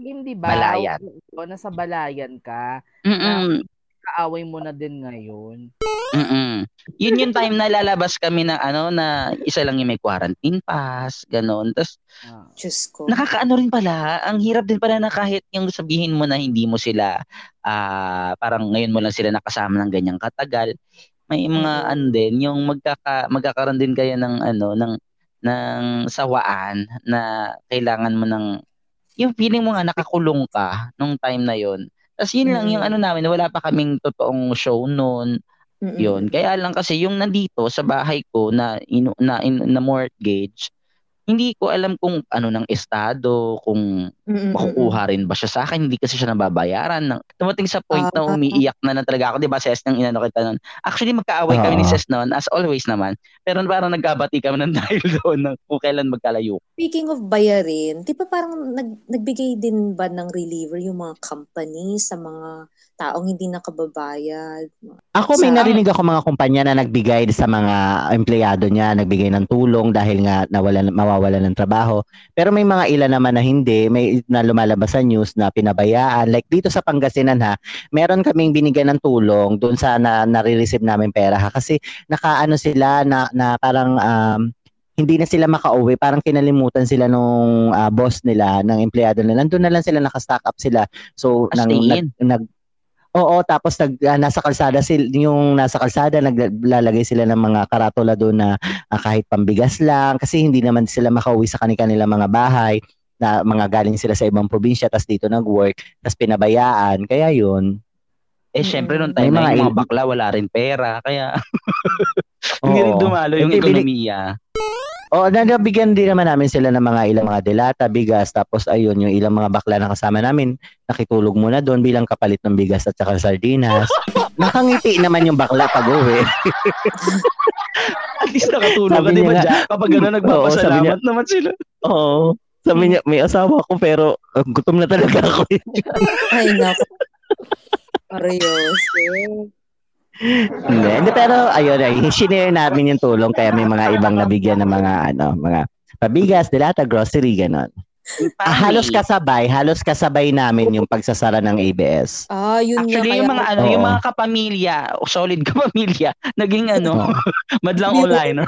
hindi ba? Balayan. O, nasa balayan ka. Mm-mm. kaaway mo na din ngayon. Mm-mm. Yun yung time na lalabas kami ng ano na isa lang yung may quarantine pass, gano'n. Tapos, ah. Diyos ko. nakakaano rin pala, ang hirap din pala na kahit yung sabihin mo na hindi mo sila, uh, parang ngayon mo lang sila nakasama ng ganyang katagal, may mga mm-hmm. ano din, yung magkaka, magkakaroon din kayo ng ano, ng, ng sawaan na kailangan mo ng, yung feeling mo nga nakakulong ka nung time na yon Tapos yun mm-hmm. lang yung ano namin, wala pa kaming totoong show noon Mm-mm. Yun. Kaya lang kasi yung nandito sa bahay ko na inu, na, in, na mortgage, hindi ko alam kung ano ng estado, kung Mm-mm. makukuha rin ba siya sa akin. Hindi kasi siya nababayaran. Nang, tumating sa point na Ah. umiiyak na na talaga ako. Di ba, Ses, nang inano kita nun. Actually, magkaaway kami ni Oo. Ses noon, as always naman. Pero parang nagkabati kami ng dahil doon ng kung kailan magkalayo. Speaking of bayarin, di ba parang nag, nagbigay din ba ng reliever yung mga company sa mga taong hindi nakababayad? Ako may Sa- narinig ako mga kumpanya na nagbigay sa mga empleyado niya, nagbigay ng tulong dahil nga nawalan mawawalan ng trabaho. Pero may mga ilan naman na hindi, may na lumalabas sa news na pinabayaan. Like dito sa Pangasinan ha, meron kaming binigyan ng tulong doon sa na, nare-receive namin pera ha kasi nakaano sila na, na parang um, hindi na sila makauwi, parang kinalimutan sila nung ah, boss nila, ng empleyado nila. Nandun na lang sila, naka-stack up sila. So, As nang, nag, nag, Oo, tapos nag ah, nasa kalsada sil yung nasa kalsada naglalagay sila ng mga karatula doon na ah, kahit pambigas lang kasi hindi naman sila makauwi sa kanilang mga bahay na mga galing sila sa ibang probinsya tas dito nag-work tas pinabayaan kaya yun. Eh, syempre, time na mga mga bakla, wala rin pera. Kaya, hindi rin dumalo yung ekonomiya. Oo, nabigyan din naman namin sila ng mga ilang mga delata, bigas, tapos ayun, yung ilang mga bakla na kasama namin, nakitulog muna doon bilang kapalit ng bigas at saka sardinas. Nakangiti naman yung bakla pag uwi. At least nakatulog ka, di ba, nga-? Kapag gano'n, nagpapasalamat niya- naman sila. Oo. Sabi niya, may asawa ko pero uh, gutom na talaga ako. Ay, naku. Arayos. Hindi, hindi, pero ayun, ay, sinare namin yung tulong kaya may mga ibang nabigyan ng mga, ano, mga pabigas, delata, grocery, ganon. Ah, halos kasabay, halos kasabay namin yung pagsasara ng ABS. Ah, yun. Actually, yung mga ano, yung mga kapamilya, solid kapamilya, naging ano, madlang online.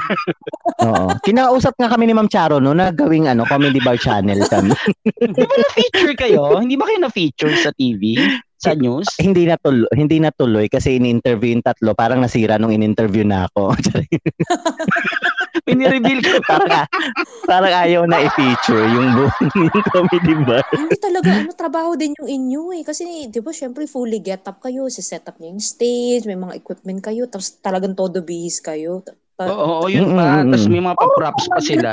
Oo. Kinausap nga kami ni Ma'am Charo no, na gawing ano, comedy bar channel kami. Di ba na-feature kayo? Hindi ba kayo na-feature sa TV? Sa news? hindi natuloy, hindi natuloy kasi in-interview yung tatlo, parang nasira nung in-interview na ako. Pinireveal ko. parang, parang ayaw na i-feature yung buong yung comedy bar. Hindi talaga, ano, trabaho din yung inyo eh. Kasi, di ba, syempre, fully get up kayo. Si-set up niyo yung stage, may mga equipment kayo, tapos talagang todo bihis kayo. Ta- ta- Oo, yun pa. Tapos may mga pa-props pa sila.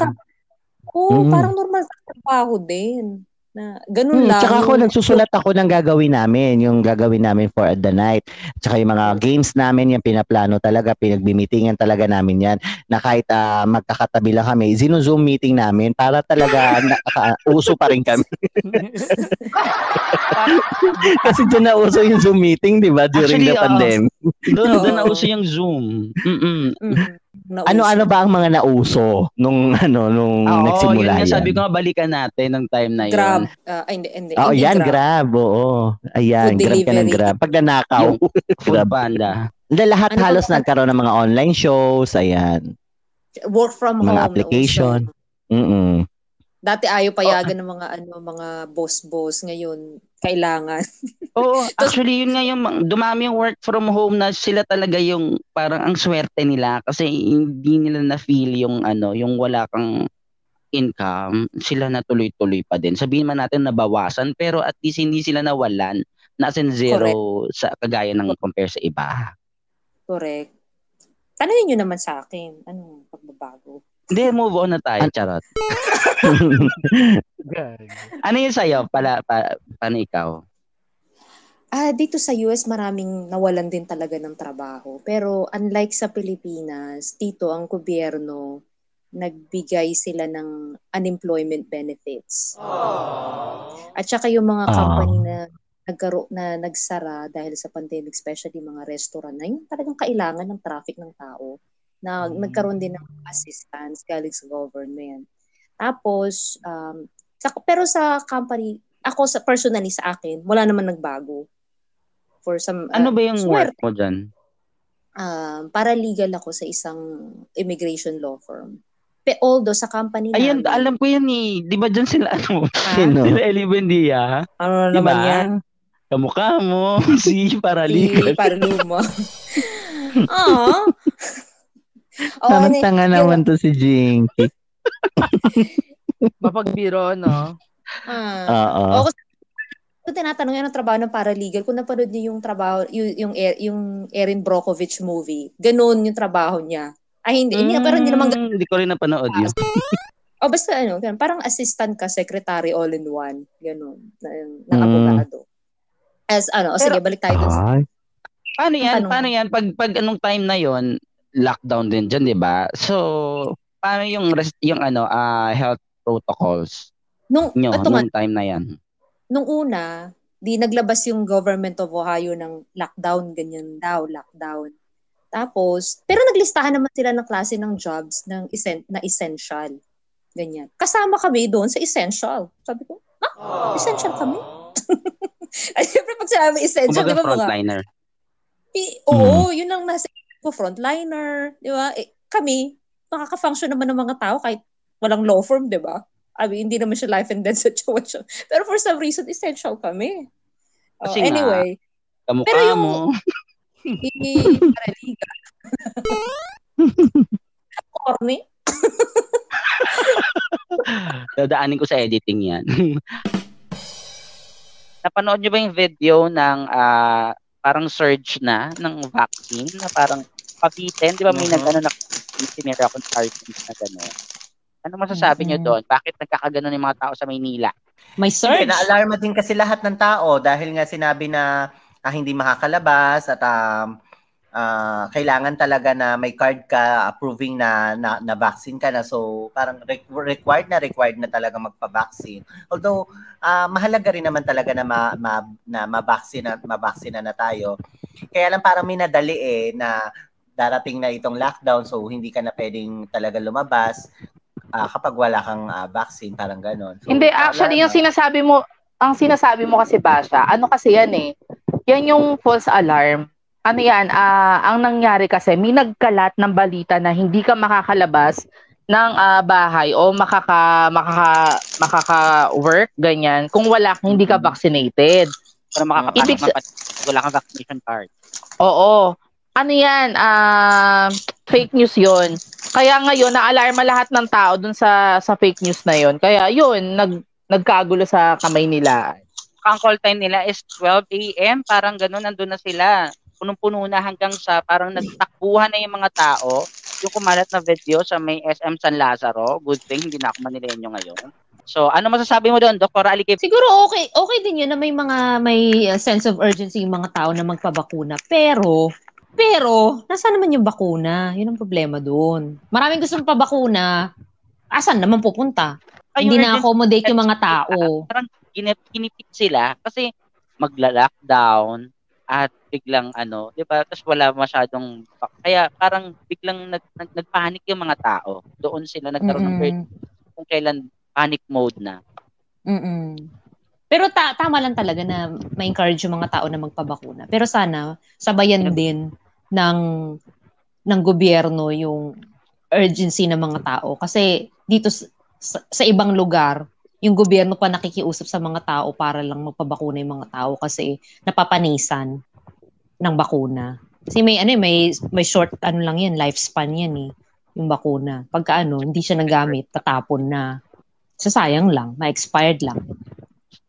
Oo, Mm. parang normal sa trabaho din. Na, ganun Hmm, lang. tsaka ako nagsusulat ako ng gagawin namin, yung gagawin namin for the night. Tsaka yung mga games namin, yung pinaplano talaga, pinagbi-meetingan talaga namin yan. Na kahit ah, magkakatabi lang kami, zino-zoom meeting namin para talaga na, ka- uso pa rin kami. Kasi doon na uso yung Zoom meeting, di ba? During Actually, the pandemic. Doon, doon Oo. na uso yung Zoom. Mm-mm. Mm, nauso. Ano-ano ba ang mga nauso nung ano nung Oo, nagsimula yun yan? sabi ko nga, balikan natin ng time na yun. Grab. Ah, ay, hindi, hindi. Oo, hindi yan, grab. grab. Oo. Ayan, Food grab ka ng delivery. grab. Pag nanakaw. Food Grab. Panda. Hindi, lahat Ano halos ba- nagkaroon ng mga online shows. Ayan. Work from Mga home. application. nauso. Mm Dati ayaw payagan ng mga ano mga boss-boss ngayon kailangan. Oo, actually yun nga yung dumami yung work from home na sila talaga yung parang ang swerte nila kasi hindi nila na feel yung ano, yung wala kang income, sila na tuloy-tuloy pa din. Sabihin man natin nabawasan pero at least hindi sila nawalan. Nasa zero sa kagaya ng compare sa iba. Correct. Tanungin niyo naman sa akin, anong pagbabago? Hindi, move on na tayo, charot. Gag. Ano yung sa'yo? Pala, pa, paano ikaw? Ah, dito sa US maraming nawalan din talaga ng trabaho. Pero unlike sa Pilipinas, dito ang gobyerno nagbigay sila ng unemployment benefits. At saka yung mga Ah. company na nagkaro na nagsara dahil sa pandemic, especially mga restaurant na yung talagang kailangan ng traffic ng tao na Mm. nagkaroon din ng assistance galing sa government. Tapos, um, sa, pero sa company, ako sa personally sa akin, wala naman nagbago. For some, uh, Ano ba yung work swerte. mo dyan? Um, paralegal ako sa isang immigration law firm. Pe, although sa company Ayun, namin, alam ko yan eh. Di ba dyan sila, ano, Ah, Sino? sila Eli Buendia? ano na Di naman yan? Kamukha mo, si Si Paraligal. Parluma. Ah. Oo, Parang ni- tanga pero- naman to si Jinky. Mapagbiro, no? Ah. Oo. Oo, kasi Kung tinatanong yan ang trabaho ng paralegal, kung napanood niyo yung trabaho, yung, yung, yung Erin Brockovich movie, ganun yung trabaho niya. Ay, hindi. Mm, hindi pero hindi naman ganun. Hindi ko rin napanood yun. o basta ano, ganun, parang assistant ka, secretary all in one. Ganun. Na, na abogado. Mm. As ano, o sige, balik tayo dun. Ay. Paano yan? Paano yan? Pag, pag anong time na yon lockdown din dyan, di ba? So, paano yung, rest, yung ano, uh, health protocols nung, nyo, nung time na yan? nung una, di naglabas yung government of Ohio ng lockdown, ganyan daw, lockdown. Tapos, pero naglistahan naman sila ng klase ng jobs ng isen- na essential. Ganyan. Kasama kami doon sa essential. Sabi ko, ha? Huh? Essential kami? Ay, siyempre pag sinabi essential, di ba mga... frontliner. I- oo, mm. yun ang nasa ko, frontliner, di ba? Eh, kami, makaka-function naman ng mga tao kahit walang law firm, di ba? I mean, hindi naman siya life and death situation. Pero for some reason, essential kami. Oh, Kasi anyway. Nga, pero yung, mo. Paraliga. Corny. Dadaanin ko sa editing yan. Napanood nyo ba yung video ng uh, parang surge na ng vaccine na parang pabitin? Di ba may uh-huh. nag-ano na sinira akong artist na gano'n? Ano masasabi mm-hmm. niyo doon? Bakit nagkakaganon yung mga tao sa Maynila? May surge. Na-alarma din kasi lahat ng tao dahil nga sinabi na ah, hindi makakalabas at um, uh, kailangan talaga na may card ka approving na, na, na vaccine ka na. So, parang re- required na required na talaga magpa-vaccine. Although, uh, mahalaga rin naman talaga na ma, ma, na ma-vaccine at ma-vaccine na, na tayo. Kaya lang parang minadali eh na darating na itong lockdown so hindi ka na pwedeng talaga lumabas uh, kapag wala kang uh, vaccine, parang ganon. So, Hindi, actually, yung sinasabi mo, ang sinasabi mo kasi Basha, ano kasi yan eh, yan yung false alarm. Ano yan, uh, ang nangyari kasi, may nagkalat ng balita na hindi ka makakalabas ng uh, bahay o makaka makaka makaka-work ganyan kung wala hindi ka vaccinated. Para makakapasok Ibig, wala kang vaccination card. Oo. Ano yan? Uh, fake news 'yon. Kaya ngayon na-alarma lahat ng tao dun sa sa fake news na 'yon. Kaya 'yun, nag nagkagulo sa kamay nila. Ang call time nila is 12 AM, parang ganoon nandun na sila. Punong-puno na hanggang sa parang nagtakbuhan na yung mga tao. Yung kumalat na video sa may SM San Lazaro, good thing hindi na ako Manileño ngayon. So, ano masasabi mo doon, Dr. Aligib? Siguro okay, okay din 'yun na may mga may sense of urgency yung mga tao na magpabakuna. Pero pero, nasa naman yung bakuna? Yun ang problema doon. Maraming gustong pabakuna. Asan naman pupunta? Ay, Hindi na-accommodate yung mga tao. Parang ginipit sila kasi magla-lockdown at biglang ano, 'di ba? Tapos wala masyadong kaya parang biglang nag, nag, nagpanic yung mga tao. Doon sila nagkaroon mm-hmm. ng kung kailan panic mode na. Mm. Pero ta- tama lang talaga na ma-encourage yung mga tao na magpabakuna. Pero sana sabayan din ng ng gobyerno yung urgency ng mga tao kasi dito sa, sa ibang lugar yung gobyerno pa nakikiusap sa mga tao para lang magpabakuna yung mga tao kasi napapanisan ng bakuna. Kasi may ano eh, may may short ano lang yan, lifespan yan eh, yung bakuna. Pagka ano, hindi siya nagamit, tatapon na. Sasayang lang, ma-expired lang.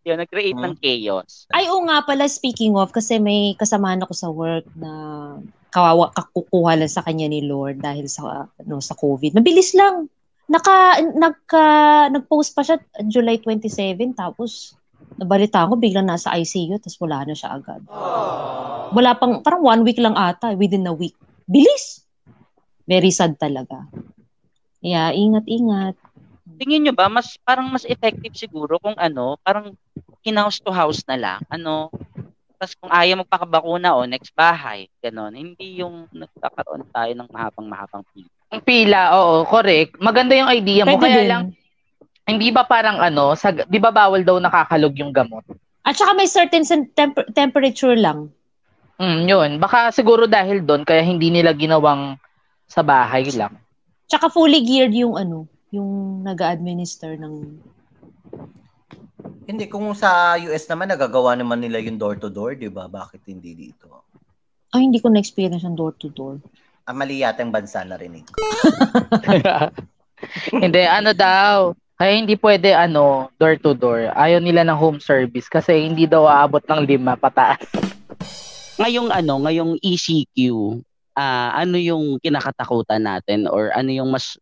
Yun, nag-create hmm. ng chaos. Ay, oo nga pala, speaking of, kasi may kasamaan ako sa work na kawawa kakukuha lang sa kanya ni Lord dahil sa ano sa COVID. Mabilis lang. Naka nagka nag-post pa siya July 27 tapos nabalita ko biglang nasa ICU tapos wala na siya agad. Wala pang parang one week lang ata within a week. Bilis. Very sad talaga. Yeah, ingat-ingat. Tingin nyo ba mas parang mas effective siguro kung ano, parang in-house to house na lang. Ano, tapos kung ayaw magpakabakuna o next bahay, ganun. Hindi yung nagkakaroon tayo ng mahabang-mahabang pila. Ang pila, oo, correct. Maganda yung idea mo. Pwede Kaya din. lang, hindi ba parang ano, sa, di ba bawal daw nakakalog yung gamot? At saka may certain temp- temperature lang. Mm, yun. Baka siguro dahil doon, kaya hindi nila ginawang sa bahay lang. Tsaka fully geared yung ano, yung nag-administer ng hindi, kung sa US naman, nagagawa naman nila yung door-to-door, di ba? Bakit hindi dito? Ay, hindi ko na-experience ang door-to-door. Ah, mali yata yung bansa narinig ko. hindi, ano daw, Kaya hindi pwede ano, door to door. Ayaw nila ng home service kasi hindi daw aabot ng lima pataas. Ngayong ano, ngayong ECQ, uh, ano yung kinakatakutan natin or ano yung mas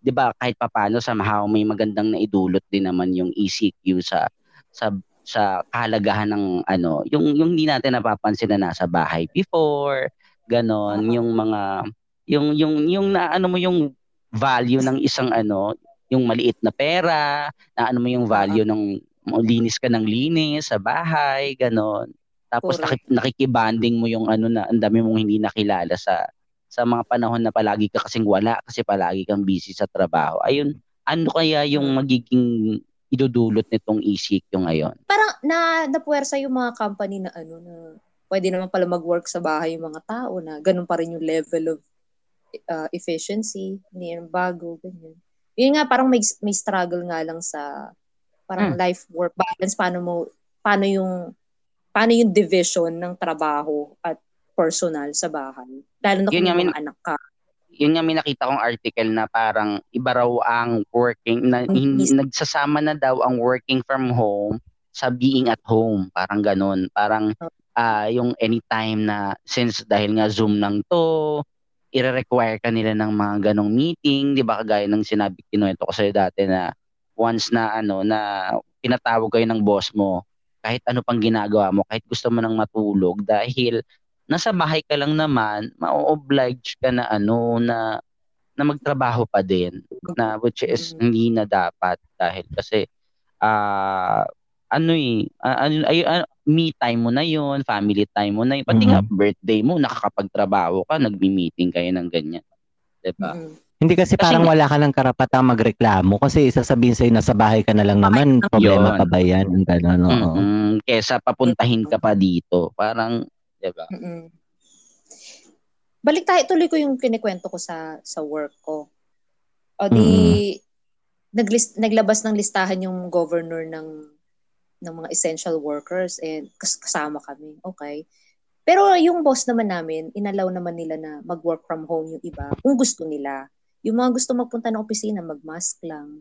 'di ba kahit papaano somehow may magandang naidulot din naman yung ECQ sa sa sa kahalagahan ng ano, yung yung hindi natin napapansin na nasa bahay before, ganon, uh-huh. yung mga yung yung yung na ano mo yung value ng isang ano, yung maliit na pera, na ano mo yung value ng linis ka ng linis sa bahay, ganon. Tapos nakik- nakikibanding mo yung ano na ang dami mong hindi nakilala sa sa mga panahon na palagi ka kasing wala kasi palagi kang busy sa trabaho. Ayun, ano kaya yung magiging idudulot nitong ECQ ngayon? Parang na napuwersa yung mga company na ano na pwede naman pala mag-work sa bahay yung mga tao na ganun pa rin yung level of uh, efficiency, hindi yan bago, ganyan yun nga parang may may struggle nga lang sa parang hmm. life work balance paano mo paano yung paano yung division ng trabaho at personal sa bahay. Lalo na kung may anak ka. Yun nga may nakita kong article na parang iba raw ang working na hindi, nagsasama na daw ang working from home sa being at home. Parang ganun. Parang uh, yung anytime na since dahil nga Zoom nang to i-require ka nila ng mga ganong meeting, 'di ba? Kagaya ng sinabi kinuwento ko sa dati na once na ano na pinatawag kayo ng boss mo, kahit ano pang ginagawa mo, kahit gusto mo nang matulog dahil nasa bahay ka lang naman, ma-oblige ka na ano na na magtrabaho pa din na which is mm. hindi na dapat dahil kasi uh, ano eh, uh, ano, ay, uh, me time mo na yon family time mo na yun. Pati mm-hmm. nga birthday mo, nakakapagtrabaho ka, nagmi-meeting kayo ng ganyan. Diba? Mm-hmm. Hindi kasi, kasi parang wala ka ng karapatang magreklamo kasi sasabihin sa'yo na sa bahay ka na lang naman, problema yun. pa ba yan? Ganun, oo. Mm-hmm. Kesa papuntahin ka pa dito. Parang, di ba? Mm-hmm. Balik tayo, tuloy ko yung kinikwento ko sa sa work ko. O di, mm-hmm. naglist, naglabas ng listahan yung governor ng ng mga essential workers and kasama kami. Okay. Pero yung boss naman namin, inalaw naman nila na mag-work from home yung iba kung gusto nila. Yung mga gusto magpunta ng opisina, mag-mask lang.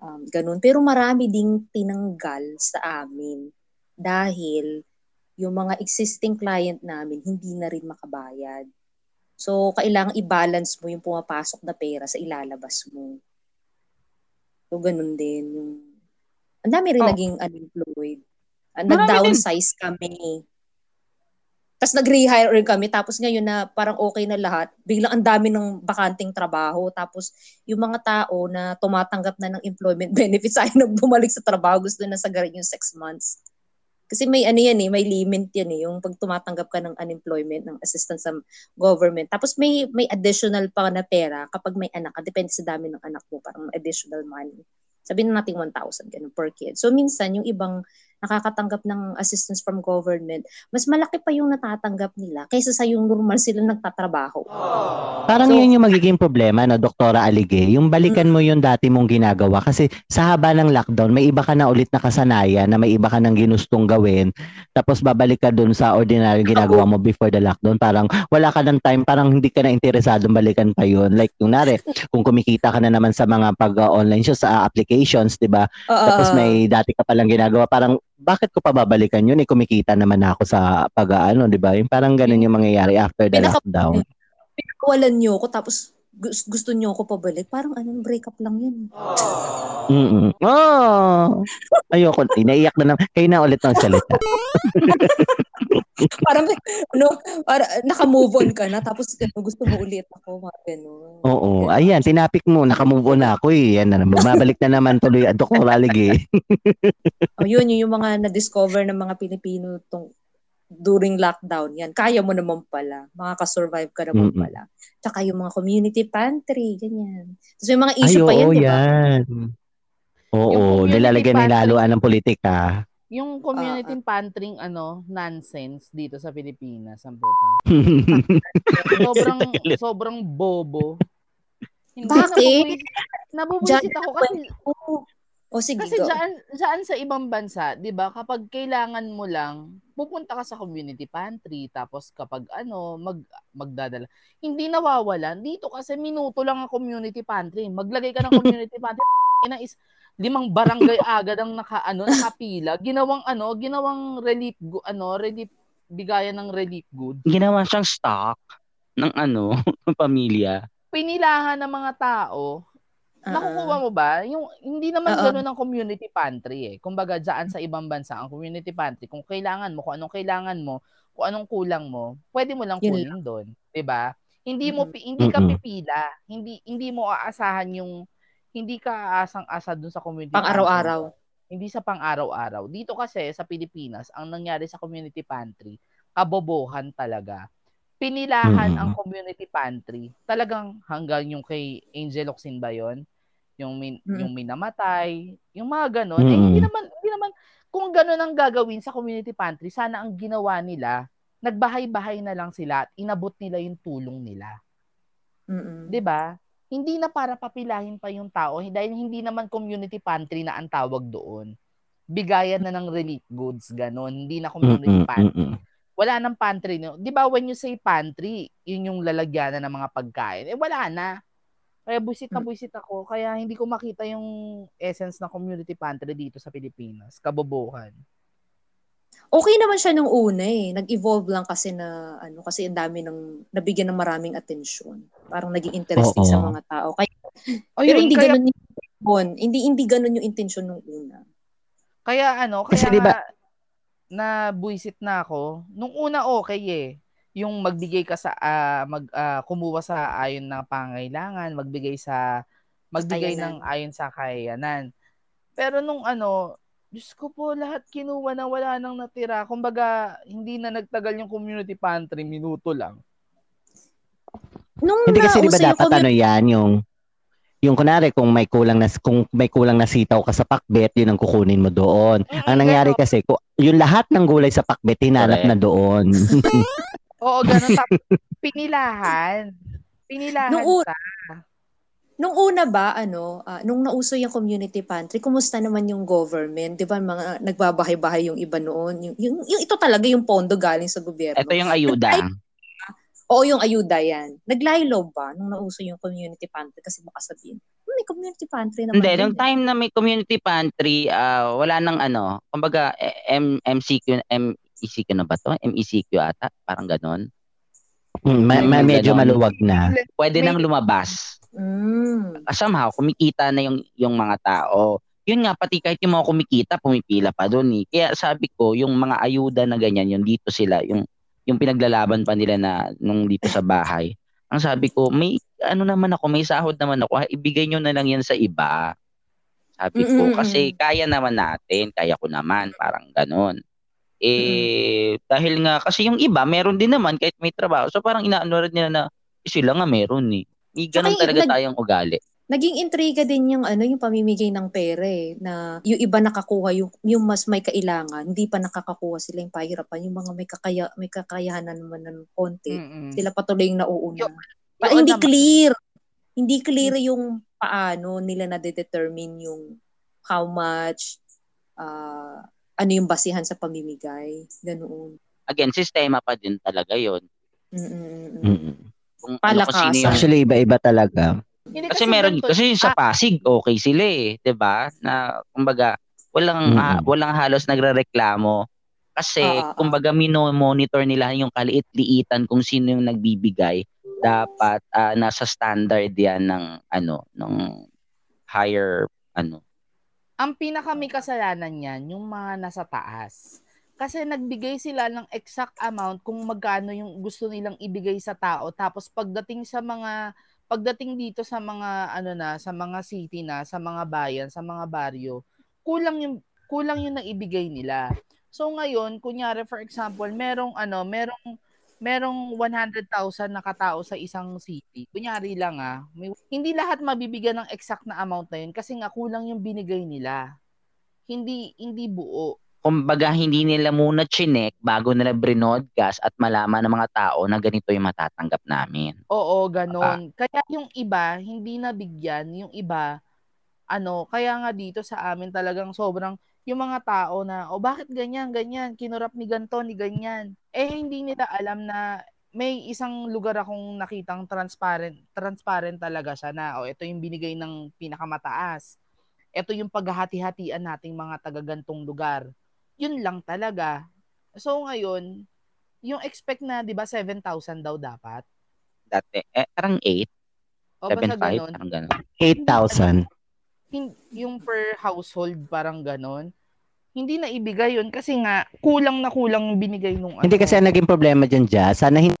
Um, ganun. Pero marami ding tinanggal sa amin dahil yung mga existing client namin hindi na rin makabayad. So, kailangan i-balance mo yung pumapasok na pera sa ilalabas mo. So, ganun din. Yung ang dami rin oh. naging unemployed. Uh, nag-downsize kami. Tapos nag-rehire rin kami. Tapos ngayon na parang okay na lahat, biglang ang dami ng bakanting trabaho. Tapos yung mga tao na tumatanggap na ng employment benefits ay nang bumalik sa trabaho, gusto na sagarin yung six months. Kasi may ano yan eh, may limit yan eh, yung pag tumatanggap ka ng unemployment, ng assistance sa government. Tapos may may additional pa na pera kapag may anak ka, depende sa dami ng anak mo, parang additional money sabihin na natin 1,000 ganun per kid. So minsan yung ibang nakakatanggap ng assistance from government, mas malaki pa yung natatanggap nila kaysa sa yung normal sila nagtatrabaho. Parang so, yun yung magiging problema, no, Doktora Alige. Yung balikan mo yung dati mong ginagawa kasi sa haba ng lockdown, may iba ka na ulit na kasanayan na may iba ka nang ginustong gawin. Tapos babalik ka dun sa ordinary ginagawa mo before the lockdown. Parang wala ka ng time, parang hindi ka na interesado balikan pa yun. Like, yung nare, kung kumikita ka na naman sa mga pag-online shows, sa applications, di ba? Uh, Tapos may dati ka palang ginagawa, parang bakit ko pa babalikan yun? Eh, kumikita naman ako sa pag-ano, di ba? Yung parang ganun yung mangyayari after the Pinaka- lockdown. Pinakawalan niyo ko tapos gusto niyo ako pabalik. Parang ano, breakup lang yan. Mm Oh. Ayoko. Inaiyak na naman. Kayo na ulit ng salita. parang ano, para naka-move on ka na tapos ano, gusto mo ulit ako, mga ganun. Oo, ayan, tinapik mo, naka-move on na ako eh. Yan na, bumabalik na naman tuloy Dr. Ralig eh. oh, yun, yun yung mga na-discover ng mga Pilipino tong during lockdown. Yan, kaya mo naman pala. Makaka-survive ka naman Mm-mm. pala. Tsaka yung mga community pantry, ganyan. Tapos may mga issue Ay, pa yan, di ba? yan. Oo, nilalagyan ni laluan ng politika. Yung community uh, pantry ano, nonsense dito sa Pilipinas, ang puta. sobrang sobrang bobo. Hindi Bakit? Nabubuisit ako kasi o sige, Kasi diyan diyan sa ibang bansa, 'di ba, kapag kailangan mo lang, pupunta ka sa community pantry tapos kapag ano, mag magdadala. Hindi nawawala. Dito kasi minuto lang ang community pantry. Maglagay ka ng community pantry na is limang barangay agad ang naka ano nakapila ginawang ano ginawang relief ano relief bigayan ng relief goods ginawa siyang stock ng ano ng pamilya pinilahan ng mga tao uh-uh. nakukuha mo ba yung hindi naman uh-uh. ganoon ang community pantry eh kumbaga diyan sa ibang bansa ang community pantry kung kailangan mo kung anong kailangan mo kung anong kulang mo pwede mo lang kunin doon 'di ba hindi mo hindi ka pipila hindi hindi mo aasahan yung hindi ka aasang-asa dun sa community pang araw-araw. Hindi sa pang araw-araw. Dito kasi sa Pilipinas, ang nangyari sa community pantry, kabobohan talaga. Pinilahan mm-hmm. ang community pantry. Talagang hanggang yung kay Angel Oxin ba yun? Yung min, mm-hmm. yung minamatay, yung mga ganun. Mm-hmm. Eh, hindi naman hindi naman kung ganun ang gagawin sa community pantry, sana ang ginawa nila, nagbahay-bahay na lang sila at inabot nila yung tulong nila. Mm-hmm. 'Di ba? hindi na para papilahin pa yung tao dahil hindi naman community pantry na ang tawag doon. Bigayan na ng relief goods, ganon. Hindi na community mm-mm, pantry. Mm-mm. Wala nang pantry. No? Di ba when you say pantry, yun yung lalagyanan ng mga pagkain. Eh wala na. Kaya buisit na mm. buisit ako. Kaya hindi ko makita yung essence ng community pantry dito sa Pilipinas. Kabobohan okay naman siya nung una eh. Nag-evolve lang kasi na ano kasi ang dami ng nabigyan ng maraming atensyon. Parang naging interesting Oo. sa mga tao. Kaya, oh, pero hindi kaya, ganun yung hindi hindi ganun yung intention nung una. Kaya ano, kaya kasi diba, na buisit na ako. Nung una okay eh. Yung magbigay ka sa uh, mag uh, kumuha sa ayon ng pangailangan, magbigay sa magbigay ng ayon sa kakayanan. Pero nung ano, Diyos ko po, lahat kinuha na wala nang natira. Kumbaga, hindi na nagtagal yung community pantry, minuto lang. Nung hindi kasi di ba dapat community... ano yan, yung yung kunari kung may kulang na kung may kulang na sitaw ka sa pakbet, yun ang kukunin mo doon. Mm, ang nangyari pero... kasi, yung lahat ng gulay sa pakbet hinanap na doon. Oo, ganun. pinilahan. Pinilahan Nung, sa. Nung una ba, ano, uh, nung nauso yung community pantry, kumusta naman yung government? Di ba mga nagbabahay-bahay yung iba noon? Yung, yung, yung ito talaga yung pondo galing sa gobyerno. Ito yung ayuda. Oo, yung ayuda yan. Naglaylo ba nung nauso yung community pantry? Kasi baka sabihin, hmm, may community pantry naman. Hindi, nung time na may community pantry, uh, wala nang ano, kumbaga M- MCQ, MECQ na ba to? MECQ ata, parang ganon. Hmm, ma- ma- medyo ganon. maluwag na. Pwede nang lumabas. Mm. Somehow, kumikita na yung, yung mga tao. Yun nga, pati kahit yung mga kumikita, pumipila pa doon eh. Kaya sabi ko, yung mga ayuda na ganyan, yung dito sila, yung, yung pinaglalaban pa nila na nung dito sa bahay. Ang sabi ko, may ano naman ako, may sahod naman ako, ibigay nyo na lang yan sa iba. Sabi ko, mm-hmm. kasi kaya naman natin, kaya ko naman, parang ganon. Eh, mm-hmm. dahil nga, kasi yung iba, meron din naman kahit may trabaho. So parang inaano rin nila na, eh, sila nga meron eh. May ganun talaga nag, tayong ugali. Naging intriga din yung ano yung pamimigay ng pera eh, na yung iba nakakuha yung yung mas may kailangan, hindi pa nakakakuha sila yung pahirapan, yung mga may kakaya may kakayahan naman ng konti, mm-hmm. sila patuloy yung nauuna. Yung, pa, yung hindi naman. clear. Hindi clear mm. yung paano nila na determine yung how much uh, ano yung basihan sa pamimigay, ganoon. Again, sistema pa din talaga 'yon. Kung Palakas. Ano. Actually, iba-iba talaga. Hindi kasi, kasi meron kasi sa ah. Pasig okay sila eh, 'di ba? Na kumbaga walang mm-hmm. uh, walang halos nagrereklamo kasi uh, uh, kumbaga mino-monitor nila yung kaliit-liitan kung sino yung nagbibigay. Dapat uh, nasa standard 'yan ng ano, ng higher ano. Ang pinaka may kasalanan niyan yung mga nasa taas kasi nagbigay sila ng exact amount kung magkano yung gusto nilang ibigay sa tao. Tapos pagdating sa mga pagdating dito sa mga ano na, sa mga city na, sa mga bayan, sa mga baryo, kulang yung kulang yung naibigay nila. So ngayon, kunyari for example, merong ano, merong merong 100,000 na katao sa isang city. Kunyari lang ah, may, hindi lahat mabibigyan ng exact na amount na yun kasi nga kulang yung binigay nila. Hindi hindi buo kumbaga hindi nila muna chinek bago nila brinodcast at malaman ng mga tao na ganito yung matatanggap namin. Oo, ganon. Uh, kaya yung iba, hindi nabigyan. Yung iba, ano, kaya nga dito sa amin talagang sobrang yung mga tao na, o oh, bakit ganyan, ganyan, kinurap ni ganto, ni ganyan. Eh, hindi nila alam na may isang lugar akong nakitang transparent, transparent talaga siya na, o oh, ito yung binigay ng pinakamataas ito yung paghahati-hatian nating mga taga-gantong lugar. Yun lang talaga. So ngayon, yung expect na, di ba, 7,000 daw dapat? Dati, eh, parang 8, O basta 7,500, ganun. parang ganun. 8,000. Yung per household parang ganon. Hindi na ibigay yun kasi nga kulang na kulang yung binigay nung Hindi ano. kasi ang naging problema dyan dyan, sana hindi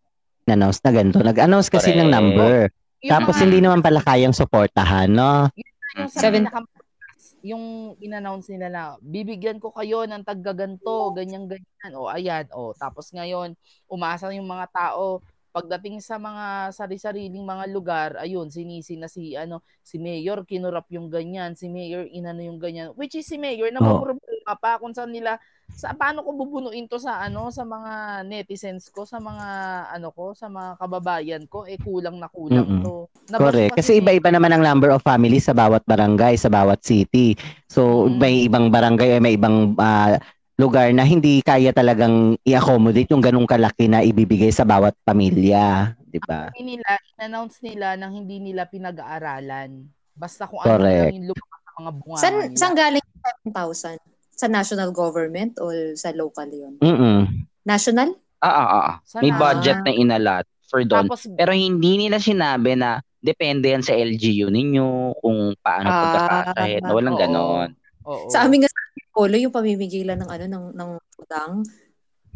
announce na ganito. Nag-announce kasi ng Correct. number. Yun Tapos na hindi naman pala kayang suportahan, no? yung sa Seven- yung in-announce nila na bibigyan ko kayo ng taggaganto, ganyan ganyan. O ayan, o tapos ngayon umaasa yung mga tao pagdating sa mga sari-sariling mga lugar, ayun, sinisi na si ano, si Mayor kinurap yung ganyan, si Mayor inano yung ganyan. Which is si Mayor na Oo. problema pa kung saan nila sa paano ko bubunuin to sa ano sa mga netizens ko, sa mga ano ko, sa mga kababayan ko, eh kulang na kulang Mm-mm. to. Nabas Correct. Kasi si iba-iba naman ang number of families sa bawat barangay, sa bawat city. So, Mm. may ibang barangay, may ibang ah, lugar na hindi kaya talagang i-accommodate yung ganung kalaki na ibibigay sa bawat pamilya. Di ba? Nila, in-announce nila nang hindi nila pinag-aaralan. Basta kung ano Correct. lang yung lumakas sa mga bunga San, nila. saan galing yung 7,000? Sa national government o sa local yun? Mm-mm. National? Ah, ah, ah, ah. May Sana. budget na inalat for doon. Tapos, Pero hindi nila sinabi na depende yan sa LGU ninyo kung paano Ah, pagkakasahin. Walang oo. ganon. oo. Sa amin nga sa Polo, yung pamimigay lang ng ano ng ng utang.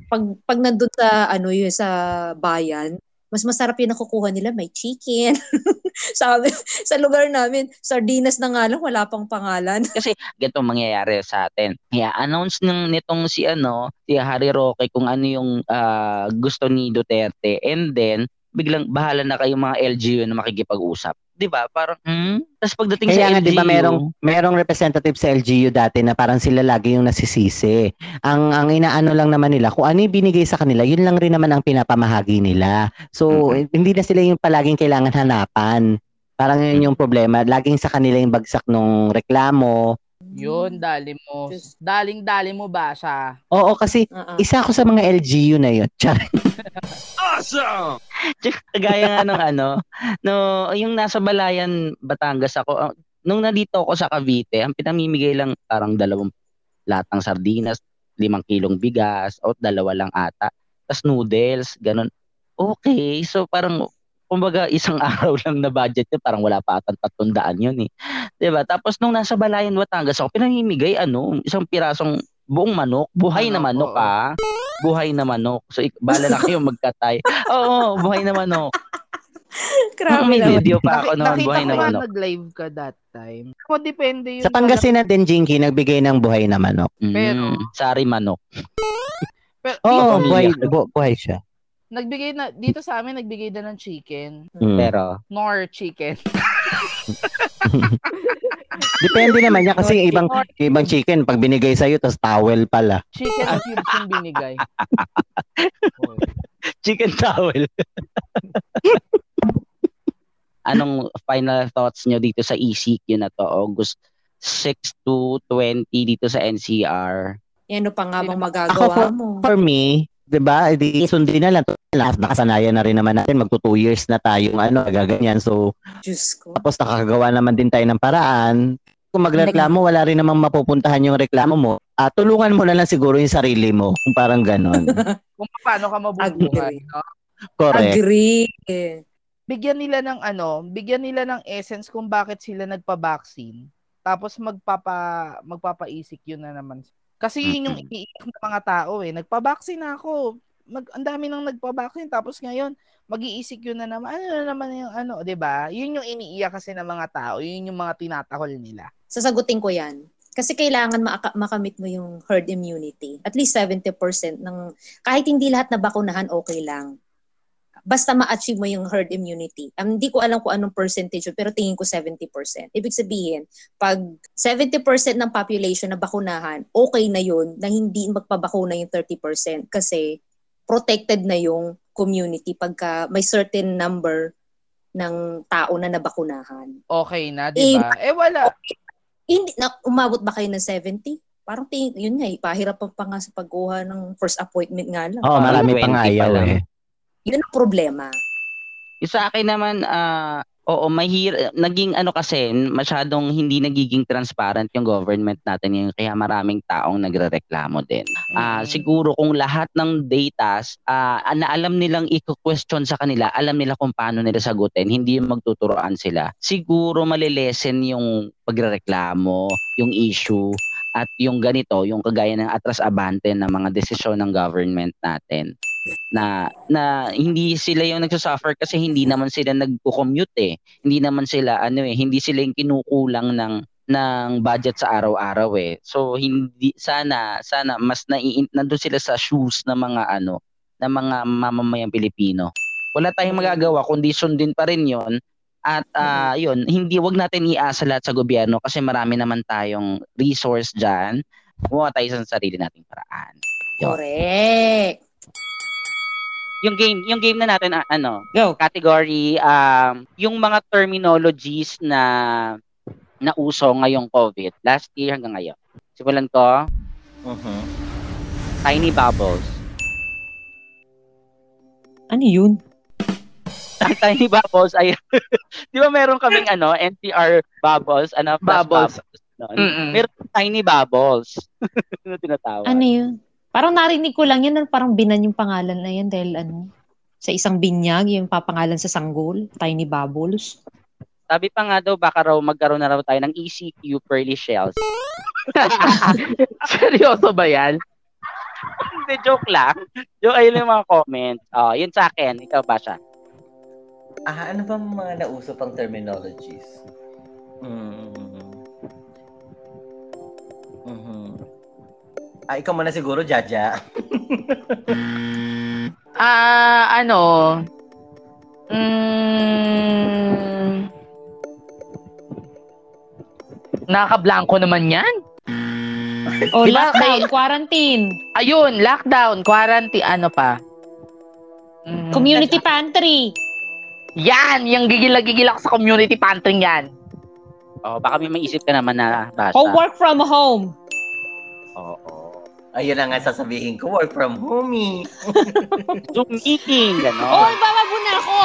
Pag pag nandun sa ano yun sa bayan, mas masarap yung nakukuha nila, may chicken. sa sa lugar namin, sardinas na nga lang, wala pang pangalan. Ganito ang mangyayari sa atin. Kaya announce ng nitong si ano, si Harry Roque kung ano yung ah, gusto ni Duterte and then biglang bahala na kayo mga LGU na makikipag-usap. 'Di ba? Parang hmm? Tapos pagdating Kaya sa nga, LGU, di ba, merong, merong representative sa LGU dati na parang sila lagi yung nasisisi. Ang, ang inaano lang naman nila, kung ano yung binigay sa kanila, yun lang rin naman ang pinapamahagi nila. So, eh, hindi na sila yung palaging kailangan hanapan. Parang yun yung problema. Laging sa kanila yung bagsak nung reklamo. yun, dali mo. Just- Daling-dali mo ba siya? Oo, kasi Uh-uh. isa ako sa mga LGU na yun. Char. Kagaya nga nung ano, no, yung nasa Balayan, Batangas ako, ah, nung nandito ako sa Cavite, ang pinamimigay lang parang dalawang latang sardinas, limang kilong bigas, o dalawa lang ata. Tapos noodles, ganun. Okay, so parang, kumbaga isang araw lang na budget yun, parang wala pa atang tatundaan yun eh. ba Tapos nung nasa Balayan, Batangas ako, pinamimigay ano, isang pirasong buong manok, buhay na Manok, oo. ah. Buhay na manok. So, ik- bala na kayo magkatay. Oo, buhay na manok. Grabe May naman. video pa ako noon, nakita buhay na manok. nag-live ka that time. Ako depende yun. Sa Pangasinan din, Jinky, nagbigay ng buhay na manok. Mm, sari manok. Pero, Oo, oh, Dito, buhay, bu- buhay siya. nagbigay na, dito sa amin, nagbigay na ng chicken. Mm. Pero, Nor chicken. Depende naman niya kasi yung ibang yung ibang chicken pag binigay sa tapos towel pala. chicken cubes yung binigay. Chicken towel. Anong final thoughts nyo dito sa ECQ na to? August 6 to 20 dito sa NCR. Ano pa nga bang Ako magagawa po- mo? For me, 'di ba? Di sundin na lang. Lahat nakasanayan na rin naman natin magto 2 years na tayong ano, gaganyan. So, Diyos ko. tapos nakakagawa naman din tayo ng paraan. Kung magreklamo, wala rin namang mapupuntahan yung reklamo mo. Ah, tulungan mo na lang siguro yung sarili mo. Kung parang ganon. Kung paano ka mabubuhay. Agree. No? Correct. Agree. Bigyan nila ng ano, bigyan nila ng essence kung bakit sila nagpa-vaccine. Tapos magpapa magpapaisik yun na naman. Kasi yun yung iniiyak ng mga tao eh. Nagpa-vaccine na ako. Mag, ang dami nang nagpa-vaccine. Tapos ngayon, yun na naman. Ano na naman yung ano, 'di ba? Yun yung iniiyak kasi ng mga tao. Yun yung mga tinatahol nila. Sasagutin ko yan. Kasi kailangan maka- makamit mo yung herd immunity. At least 70% ng, kahit hindi lahat na bakunahan, okay lang. Basta ma-achieve mo yung herd immunity. Um, hindi ko alam kung anong percentage pero tingin ko 70%. Ibig sabihin, pag 70% ng population na bakunahan, okay na yun na hindi magpabakuna yung 30% kasi protected na yung community pagka may certain number ng tao na nabakunahan. Okay na, 'di ba? Eh wala. Hindi, na, umabot ba kayo ng 70? Parang tingin, yun nga, eh, pahirap pa, pa nga sa pagkuha ng first appointment nga lang. Oo, marami 20 pang pa ayaw lang. eh. Yun ang problema. Yung sa akin naman, ah, Oo, mahir naging ano kasi masyadong hindi nagiging transparent yung government natin ngayon kaya maraming taong nagrereklamo din. Ah, Mm. siguro kung lahat ng datas ah na alam nilang i-question sa kanila, alam nila kung paano nila sagutin, hindi yung magtuturoan sila. Siguro malilesen yung pagrereklamo, yung issue at yung ganito, yung kagaya ng atras abante ng mga desisyon ng government natin na na hindi sila yung nagsusuffer kasi hindi naman sila nagko-commute eh. Hindi naman sila ano eh, hindi sila yung kinukulang ng ng budget sa araw-araw eh. So hindi sana sana mas nai nandoon sila sa shoes ng mga ano ng mga mamamayang Pilipino. Wala tayong magagawa kundi sundin pa rin 'yon. At ah, yun, hindi wag natin iasa lahat sa gobyerno kasi marami naman tayong resource diyan. Gumawa tayo sa sarili nating paraan. Yun. Correct. Yung game, yung game na natin ah, ano, Go. category um yung mga terminologies na nauso ngayong COVID last year hanggang ngayon. Simulan ko, Mhm. tiny bubbles. Ano yun? Ang tiny bubbles ay 'di ba meron kaming ano, NCR bubbles, ano, Bubbles. bubbles. Meron tiny bubbles. ano tinatawag? Ano yun? Parang narinig ko lang yan, parang binan yung pangalan na yan dahil ano, sa isang binyag, yung papangalan sa sanggol, Tiny Bubbles. Sabi pa nga daw baka raw magkaroon na raw tayo ng ECQ pearly shells. Seryoso ba yan? Hindi joke lang. Joke ayun yung mga comments. Oh, yun sa akin. Ikaw ba siya? Ah, ano ba mga nauso pang terminologies? Mm. Mhm. Ah, ikaw muna siguro, Jaja. Ah, ano? Mm, Nakablanko naman yan. O, Di ba, lockdown, quarantine, Ayun, lockdown, quarantine, ano pa? Mm, community pantry. Yan, yung gigil-gigil ako sa community pantry yan. Oh, baka may maisip ka naman na basa. O, work from home. Oo. Ayun na nga sasabihin ko, work from home. Zoom meeting, gano'n. Oy, bababo na ako.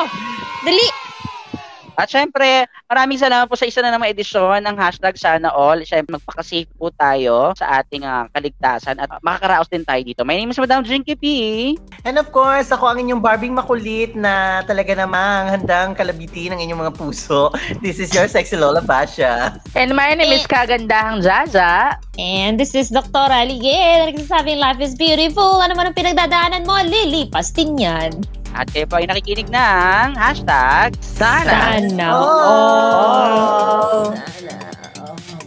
Dali. At syempre, maraming salamat po sa isa na namang edisyon ng hashtag Sana All. Syempre, magpaka-safe po tayo sa ating ah, kaligtasan at makakaraos din tayo dito. My name is Madam Jinky P. And of course, ako ang inyong Barbing makulit na talaga namang handang kalabiti ng inyong mga puso. This is your sexy Lola Pasha. And my name is Kagandahang Zaza. And this is Dr. Aligay na nagsasabing life is beautiful. Ano man ang pinagdadaanan mo, lilipas din yan. At kayo po ay nakikinig ng hashtag Sana, Sana All. Sana All.